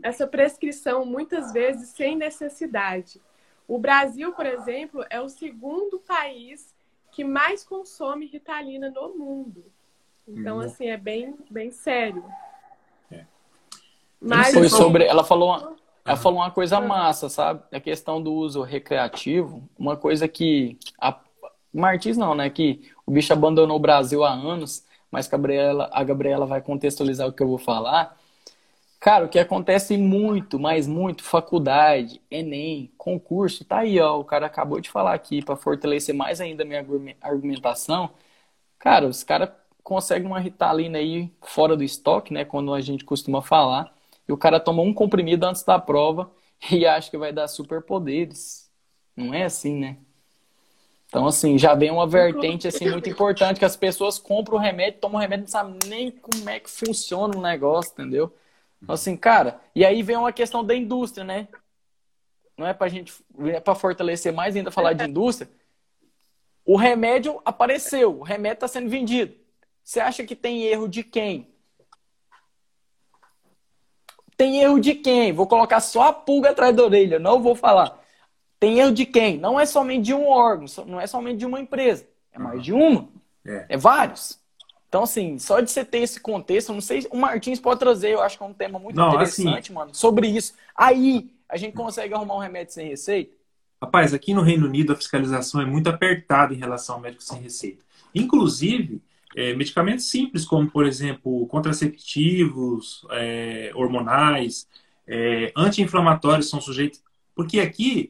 essa prescrição muitas vezes sem necessidade. O Brasil, por exemplo, é o segundo país que mais consome ritalina no mundo. Então, uhum. assim, é bem, bem sério. Mas foi sobre. Ela falou, uma, ela falou uma coisa massa, sabe? A questão do uso recreativo, uma coisa que. A, Martins não, né? Que o bicho abandonou o Brasil há anos, mas Gabriela, a Gabriela vai contextualizar o que eu vou falar. Cara, o que acontece muito, mas muito, faculdade, Enem, concurso, tá aí, ó. O cara acabou de falar aqui para fortalecer mais ainda a minha argumentação. Cara, os caras conseguem uma ritalina aí fora do estoque, né? Quando a gente costuma falar e o cara toma um comprimido antes da prova e acha que vai dar superpoderes. Não é assim, né? Então, assim, já vem uma vertente assim, muito importante, que as pessoas compram o remédio, tomam o remédio, não sabem nem como é que funciona o negócio, entendeu? Assim, cara, e aí vem uma questão da indústria, né? Não é pra gente, é pra fortalecer mais ainda falar de indústria. O remédio apareceu, o remédio está sendo vendido. Você acha que tem erro de quem? tem erro de quem? Vou colocar só a pulga atrás da orelha, não vou falar. Tem erro de quem? Não é somente de um órgão, não é somente de uma empresa. É mais de uma. É, é vários. Então, assim, só de você ter esse contexto, não sei, o Martins pode trazer, eu acho que é um tema muito não, interessante, assim, mano, sobre isso. Aí, a gente consegue arrumar um remédio sem receita? Rapaz, aqui no Reino Unido a fiscalização é muito apertada em relação ao médico sem receita. Inclusive, é, medicamentos simples, como, por exemplo, contraceptivos, é, hormonais, é, anti-inflamatórios são sujeitos. Porque aqui,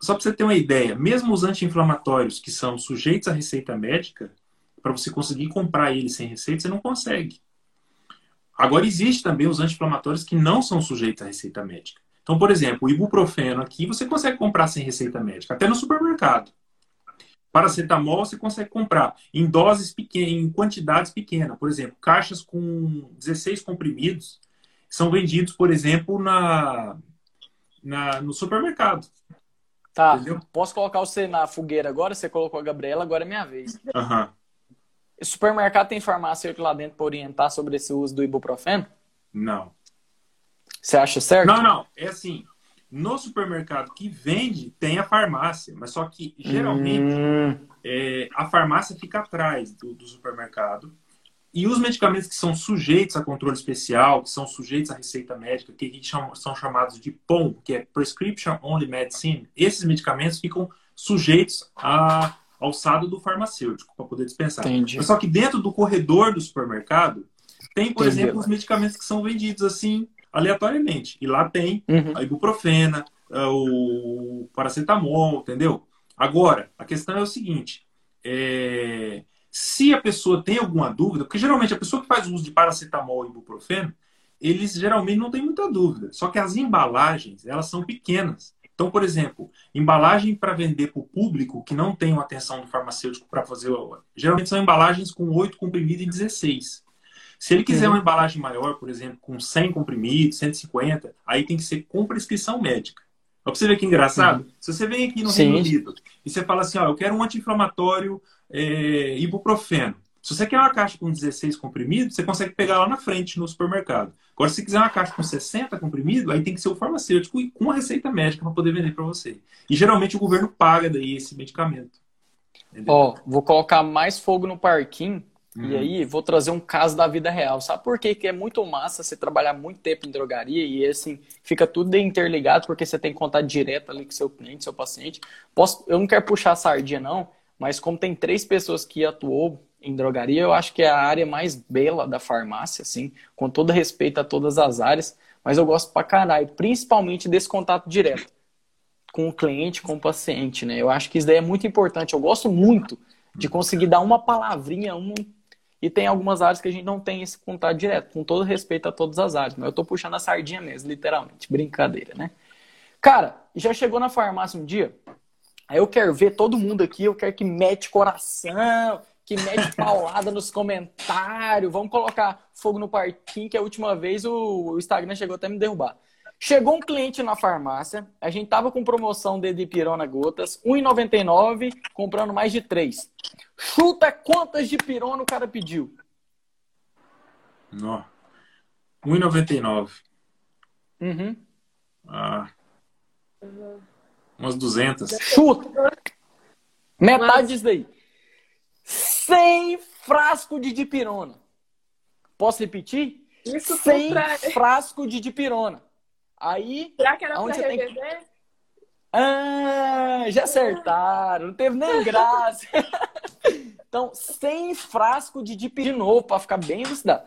só para você ter uma ideia, mesmo os anti-inflamatórios que são sujeitos à receita médica, para você conseguir comprar eles sem receita, você não consegue. Agora, existe também os anti-inflamatórios que não são sujeitos à receita médica. Então, por exemplo, o ibuprofeno aqui você consegue comprar sem receita médica, até no supermercado. Paracetamol você consegue comprar em doses pequenas, em quantidades pequenas. Por exemplo, caixas com 16 comprimidos são vendidos, por exemplo, na, na no supermercado. Tá. Entendeu? Posso colocar você na fogueira agora? Você colocou a Gabriela, agora é minha vez. Uhum. Supermercado tem farmacêutico lá dentro para orientar sobre esse uso do ibuprofeno? Não. Você acha certo? Não, não. É assim no supermercado que vende, tem a farmácia, mas só que geralmente hum. é, a farmácia fica atrás do, do, supermercado. E os medicamentos que são sujeitos a controle especial, que são sujeitos à receita médica, que são chamados de POM, que é Prescription Only Medicine, esses medicamentos ficam sujeitos à alçada do farmacêutico para poder dispensar. Entendi. Só que dentro do corredor do supermercado tem, por Entendi. exemplo, os medicamentos que são vendidos assim aleatoriamente. E lá tem uhum. a ibuprofena, é, o paracetamol, entendeu? Agora, a questão é o seguinte: é... se a pessoa tem alguma dúvida, porque geralmente a pessoa que faz uso de paracetamol e ibuprofeno, eles geralmente não têm muita dúvida. Só que as embalagens, elas são pequenas. Então, por exemplo, embalagem para vender para o público que não tem uma atenção do farmacêutico para fazer. Geralmente são embalagens com 8 comprimidos e 16. Se ele quiser uhum. uma embalagem maior, por exemplo, com 100 comprimidos, 150, aí tem que ser com prescrição médica. Ó, pra você ver que engraçado. Uhum. Se você vem aqui no Sim. Reino Unido e você fala assim, ó, eu quero um anti-inflamatório é, ibuprofeno. Se você quer uma caixa com 16 comprimidos, você consegue pegar lá na frente no supermercado. Agora, se quiser uma caixa com 60 comprimidos, aí tem que ser o farmacêutico com a receita médica para poder vender para você. E geralmente o governo paga daí esse medicamento. Ó, vou colocar mais fogo no parquinho Uhum. E aí, vou trazer um caso da vida real. Sabe por quê? que é muito massa você trabalhar muito tempo em drogaria e assim, fica tudo interligado porque você tem contato direto ali com seu cliente, seu paciente. Posso, eu não quero puxar a sardinha, não, mas como tem três pessoas que atuou em drogaria, eu acho que é a área mais bela da farmácia, assim, com todo respeito a todas as áreas, mas eu gosto pra caralho, principalmente desse contato direto com o cliente, com o paciente, né? Eu acho que isso daí é muito importante. Eu gosto muito de conseguir dar uma palavrinha, um e tem algumas áreas que a gente não tem esse contato direto, com todo respeito a todas as áreas. Mas eu tô puxando a sardinha mesmo, literalmente. Brincadeira, né? Cara, já chegou na farmácia um dia? Aí eu quero ver todo mundo aqui, eu quero que mete coração, que mete paulada nos comentários. Vamos colocar fogo no parquinho, que a última vez o Instagram chegou até me derrubar. Chegou um cliente na farmácia, a gente tava com promoção de dipirona gotas, R$1,99, comprando mais de três. Chuta quantas de pirona o cara pediu? Não. 1,99. Uhum. Ah. Umas 200. Chuta. Metade disso daí. 100 frasco de dipirona. Posso repetir? Isso 100 frasco de dipirona. Aí. Será que era pra reverter? Tem... Ah, já acertaram. Não teve nem graça. então, sem frasco de dip de novo, para ficar bem elucidado.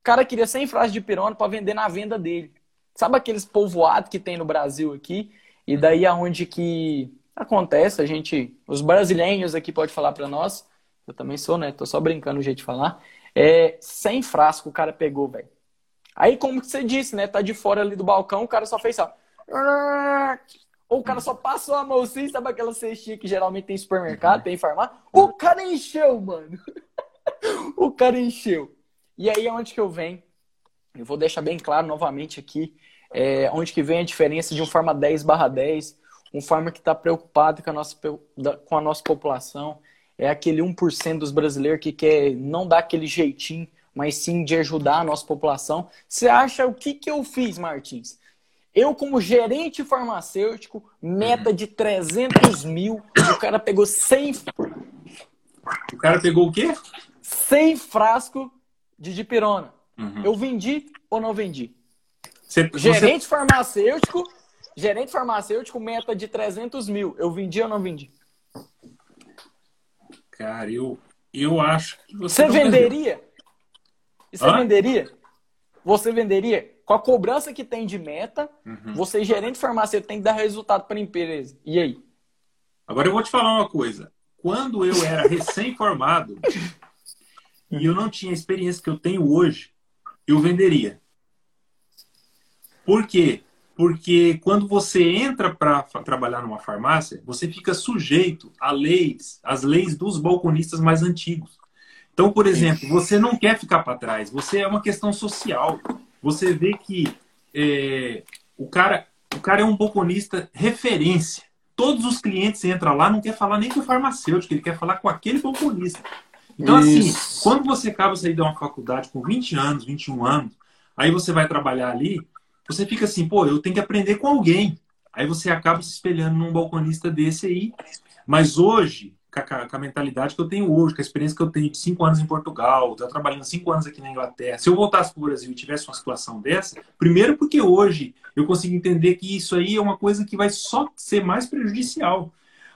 O cara queria 100 frascos de pirona para vender na venda dele. Sabe aqueles povoados que tem no Brasil aqui? E daí aonde que acontece, a gente, os brasileiros aqui pode falar para nós. Eu também sou, né? Tô só brincando o jeito de falar. É, 100 frascos o cara pegou, velho. Aí, como você disse, né? Tá de fora ali do balcão, o cara só fez só. Ou o cara só passou a mão assim, sabe aquela cestinha que geralmente tem supermercado, tem farmácia? O cara encheu, mano. o cara encheu. E aí, onde que eu venho? Eu vou deixar bem claro novamente aqui, é, onde que vem a diferença de um Farma 10 barra 10, um Farma que está preocupado com a, nossa, com a nossa população, é aquele 1% dos brasileiros que quer não dar aquele jeitinho mas sim de ajudar a nossa população. Você acha o que, que eu fiz, Martins? Eu, como gerente farmacêutico, meta de 300 mil, o cara pegou 100... O cara pegou o quê? 100 frascos de dipirona. Uhum. Eu vendi ou não vendi? Você, gerente você... farmacêutico, gerente farmacêutico, meta de 300 mil. Eu vendi ou não vendi? Cara, eu, eu acho que você. Você venderia? Você Hã? venderia? Você venderia? Com a cobrança que tem de meta, uhum. você, gerente farmacêutico, tem que dar resultado para a empresa. E aí? Agora eu vou te falar uma coisa. Quando eu era recém-formado e eu não tinha a experiência que eu tenho hoje, eu venderia. Por quê? Porque quando você entra para trabalhar numa farmácia, você fica sujeito a leis, às leis dos balconistas mais antigos. Então, por exemplo, você não quer ficar para trás, você é uma questão social. Você vê que é, o, cara, o cara é um balconista referência. Todos os clientes entram lá, não quer falar nem com o farmacêutico, ele quer falar com aquele balconista. Então, assim, Isso. quando você acaba sair de uma faculdade com 20 anos, 21 anos, aí você vai trabalhar ali, você fica assim, pô, eu tenho que aprender com alguém. Aí você acaba se espelhando num balconista desse aí. Mas hoje, com a, com a, mentalidade que eu tenho hoje, com a experiência que eu tenho de cinco anos em Portugal, estou trabalhando cinco anos aqui na Inglaterra, se eu voltasse para o Brasil e tivesse uma situação dessa, primeiro porque hoje eu consigo entender que isso aí é uma coisa que vai só ser mais prejudicial.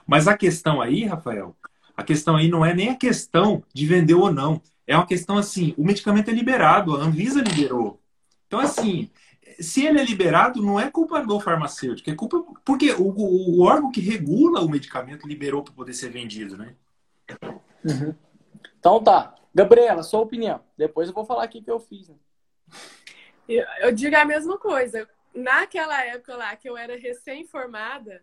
Mas a questão aí, Rafael, a questão aí não é nem a questão de vender ou não. É uma questão assim, o medicamento é liberado, a Anvisa liberou. Então, assim, se ele é liberado, não é culpa do farmacêutico, é culpa. Porque o, o órgão que regula o medicamento liberou para poder ser vendido, né? Uhum. Então tá. Gabriela, sua opinião. Depois eu vou falar aqui o que eu fiz. Né? Eu, eu digo a mesma coisa. Naquela época lá que eu era recém-formada,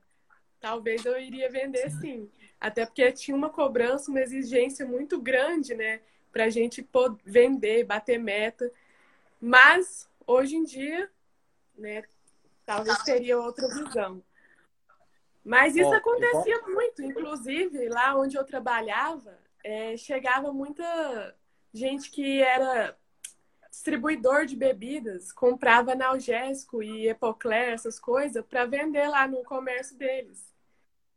talvez eu iria vender sim. Até porque tinha uma cobrança, uma exigência muito grande, né? Pra gente poder vender, bater meta. Mas hoje em dia né? Talvez teria outra visão. Mas isso acontecia muito, inclusive lá onde eu trabalhava, é, chegava muita gente que era distribuidor de bebidas, comprava analgésico e epocler, essas coisas, para vender lá no comércio deles.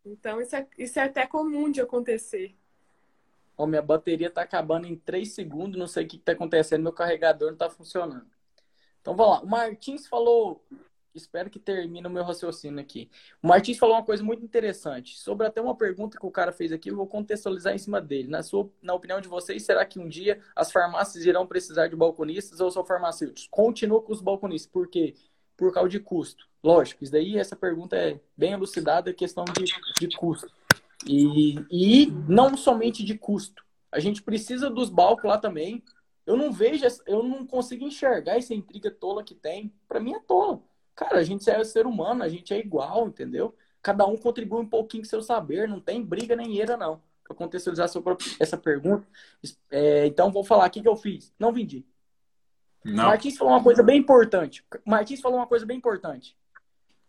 Então isso é, isso é até comum de acontecer. Oh, minha bateria está acabando em 3 segundos, não sei o que está acontecendo, meu carregador não está funcionando. Então vamos lá. O Martins falou. Espero que termine o meu raciocínio aqui. O Martins falou uma coisa muito interessante. Sobre até uma pergunta que o cara fez aqui, eu vou contextualizar em cima dele. Na, sua, na opinião de vocês, será que um dia as farmácias irão precisar de balconistas ou só farmacêuticos? Continua com os balconistas. Por quê? Por causa de custo. Lógico, isso daí, essa pergunta é bem elucidada, é questão de, de custo. E, e não somente de custo. A gente precisa dos balcos lá também, eu não vejo, eu não consigo enxergar essa intriga tola que tem. Para mim é tola. Cara, a gente é ser humano, a gente é igual, entendeu? Cada um contribui um pouquinho com seu saber, não tem briga nem eira, não. Para contextualizar essa pergunta. É, então, vou falar o que, que eu fiz. Não vendi. Não. Martins falou uma coisa bem importante. Martins falou uma coisa bem importante.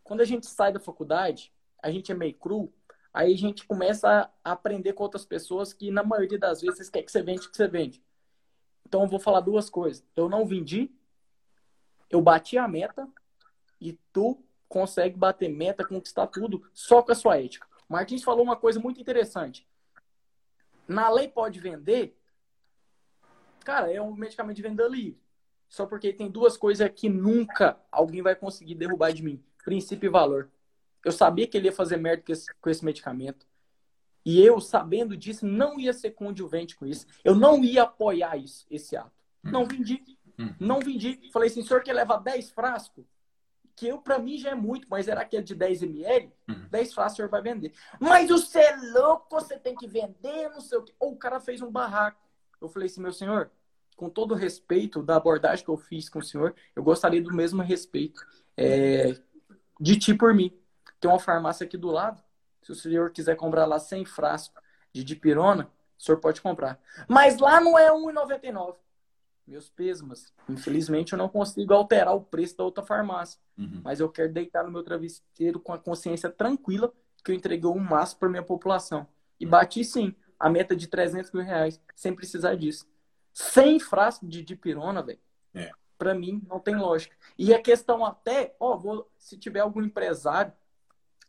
Quando a gente sai da faculdade, a gente é meio cru, aí a gente começa a aprender com outras pessoas que, na maioria das vezes, quer que você vende o que você vende. Então eu vou falar duas coisas. Eu não vendi, eu bati a meta e tu consegue bater meta, conquistar tudo só com a sua ética. Martins falou uma coisa muito interessante. Na lei pode vender, cara, é um medicamento de venda livre. Só porque tem duas coisas que nunca alguém vai conseguir derrubar de mim: princípio e valor. Eu sabia que ele ia fazer merda com esse, com esse medicamento. E eu, sabendo disso, não ia ser conjuvente com isso. Eu não ia apoiar isso, esse ato. Hum. Não vendi. Hum. Não vendi. Falei assim, senhor quer levar 10 frascos? Que eu, para mim, já é muito, mas era aquele de 10 ml, hum. 10 frascos o senhor vai vender. Mas você é louco, você tem que vender, não sei o quê. Ou o cara fez um barraco. Eu falei assim, meu senhor, com todo o respeito da abordagem que eu fiz com o senhor, eu gostaria do mesmo respeito é, de ti por mim. Tem uma farmácia aqui do lado, se o senhor quiser comprar lá 100 frascos de dipirona, o senhor pode comprar. Mas lá não é R$1,99. Meus pesmas. Infelizmente, eu não consigo alterar o preço da outra farmácia. Uhum. Mas eu quero deitar no meu travesseiro com a consciência tranquila que eu entreguei um máximo para minha população. E bati sim a meta de 300 mil reais, sem precisar disso. 100 frascos de dipirona, velho. É. Pra mim, não tem lógica. E a questão até, ó, vou, se tiver algum empresário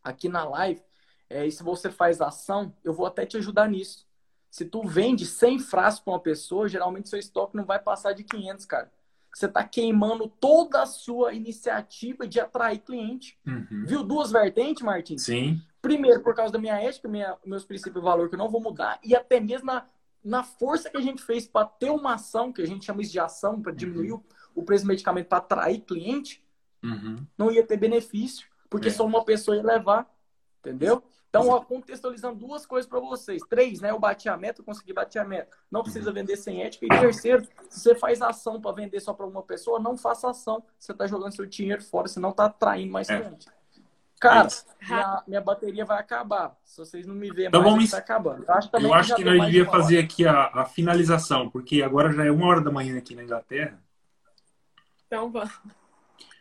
aqui na live, é, e se você faz ação, eu vou até te ajudar nisso. Se tu vende 100 frascos para uma pessoa, geralmente seu estoque não vai passar de 500, cara. Você está queimando toda a sua iniciativa de atrair cliente. Uhum. Viu duas vertentes, Martins? Sim. Primeiro, por causa da minha ética, minha, meus princípios e valor que eu não vou mudar, e até mesmo na, na força que a gente fez para ter uma ação, que a gente chama isso de ação, para diminuir uhum. o, o preço do medicamento para atrair cliente, uhum. não ia ter benefício, porque é. só uma pessoa ia levar. Entendeu? Então, ó, contextualizando duas coisas para vocês. Três, né? Eu bati a meta, eu consegui bater a meta. Não precisa vender sem ética. E terceiro, se você faz ação para vender só para uma pessoa, não faça ação. Você está jogando seu dinheiro fora, você não está atraindo mais É. cliente. Cara, minha, minha bateria vai acabar. Se vocês não me verem Então mais, vamos- está acabando. Eu acho, também Eu acho que nós devíamos fazer aqui a, a finalização, porque agora já é uma hora da manhã aqui na Inglaterra. Então vamos.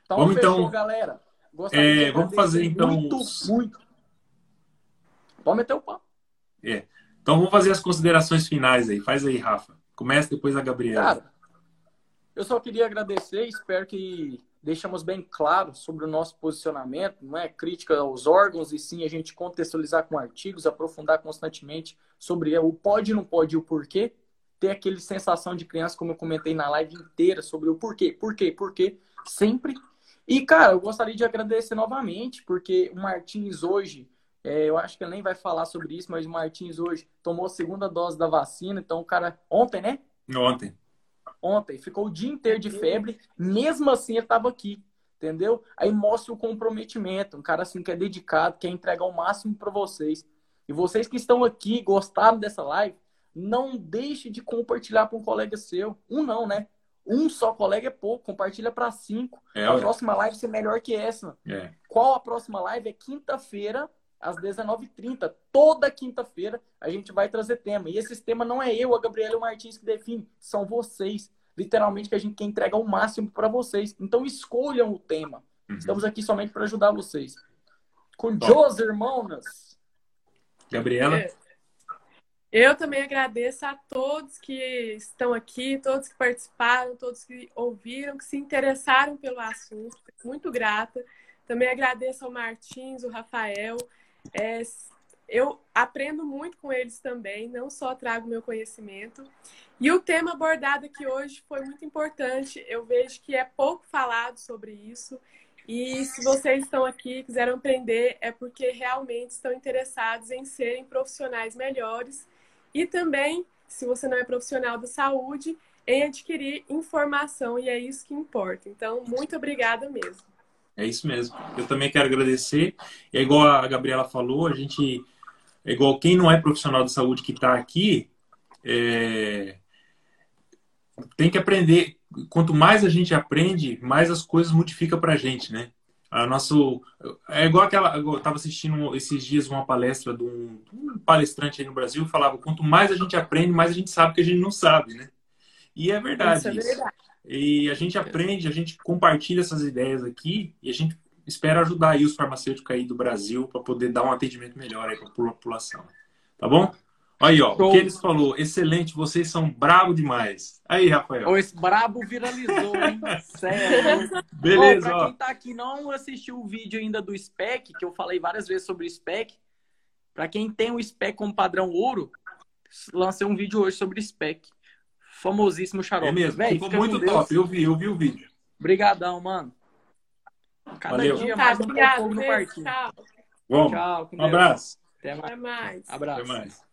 Então, Vamos, fechou, então- galera. Gostaria É, vamos fazer, então, Muito, muito. Pode meter o pau. Então vamos fazer as considerações finais aí. Faz aí, Rafa. Começa depois a Gabriela. Cara, eu só queria agradecer, espero que deixamos bem claro sobre o nosso posicionamento, não é crítica aos órgãos, e sim a gente contextualizar com artigos, aprofundar constantemente sobre o pode, não pode e o porquê, ter aquele sensação de criança, como eu comentei na live inteira, sobre o porquê, porquê, porquê, sempre. E, cara, eu gostaria de agradecer novamente, porque o Martins hoje, é, eu acho que ele nem vai falar sobre isso, mas o Martins hoje tomou a segunda dose da vacina, então o cara, ontem, né? Ontem. ontem, ficou o dia inteiro de febre, mesmo assim ele estava aqui, entendeu? Aí mostra o comprometimento, um cara assim que é dedicado, quer entregar o máximo para vocês. E vocês que estão aqui, gostaram dessa live, não deixe de compartilhar para um colega seu. Um não, né? Um só colega é pouco, compartilha para cinco. É, a olha. próxima live vai ser melhor que essa. É. Qual a próxima live? É quinta-feira, às 19h30. Toda quinta-feira a gente vai trazer tema. E esse tema não é eu, a Gabriela e o Martins que define, são vocês. Literalmente que a gente quer entregar o máximo para vocês. Então escolham o tema. Uhum. Estamos aqui somente para ajudar vocês. Com. Jos, irmãos. Gabriela? É. Eu também agradeço a todos que estão aqui, todos que participaram, todos que ouviram, que se interessaram pelo assunto. Muito grata. Também agradeço ao Martins, o Rafael. É, eu aprendo muito com eles também, não só trago meu conhecimento. E o tema abordado aqui hoje foi muito importante. Eu vejo que é pouco falado sobre isso. E se vocês estão aqui e quiseram aprender, é porque realmente estão interessados em serem profissionais melhores. E também, se você não é profissional da saúde, em adquirir informação. E é isso que importa. Então, muito obrigada mesmo. É isso mesmo. Eu também quero agradecer. É igual a Gabriela falou, a gente é igual quem não é profissional de saúde que está aqui, é, tem que aprender. Quanto mais a gente aprende, mais as coisas modificam para a gente, né? A nosso é igual aquela. Eu estava assistindo esses dias uma palestra de um, um palestrante aí no Brasil falava: quanto mais a gente aprende, mais a gente sabe que a gente não sabe, né? E é verdade isso é isso. verdade. E a gente aprende, a gente compartilha essas ideias aqui e a gente espera ajudar aí os farmacêuticos aí do Brasil para poder dar um atendimento melhor aí para a população. Tá bom? Aí, ó, o Show. que eles falou, excelente, vocês são brabo demais. Aí, Rafael. Ô, esse brabo viralizou, hein? Sério. Beleza, pra ó. quem tá aqui não assistiu o vídeo ainda do SPEC, que eu falei várias vezes sobre o SPEC, pra quem tem o SPEC como padrão ouro, lancei um vídeo hoje sobre o SPEC. Famosíssimo xarope. É mesmo, Véi, ficou muito Deus. top. Eu vi, eu vi o vídeo. Obrigadão, mano. Cada Valeu. dia tá, mais um no parquinho. Tchau. Vamos. Tchau, Um Deus. abraço. Até mais. Até mais. Abraço. Até mais.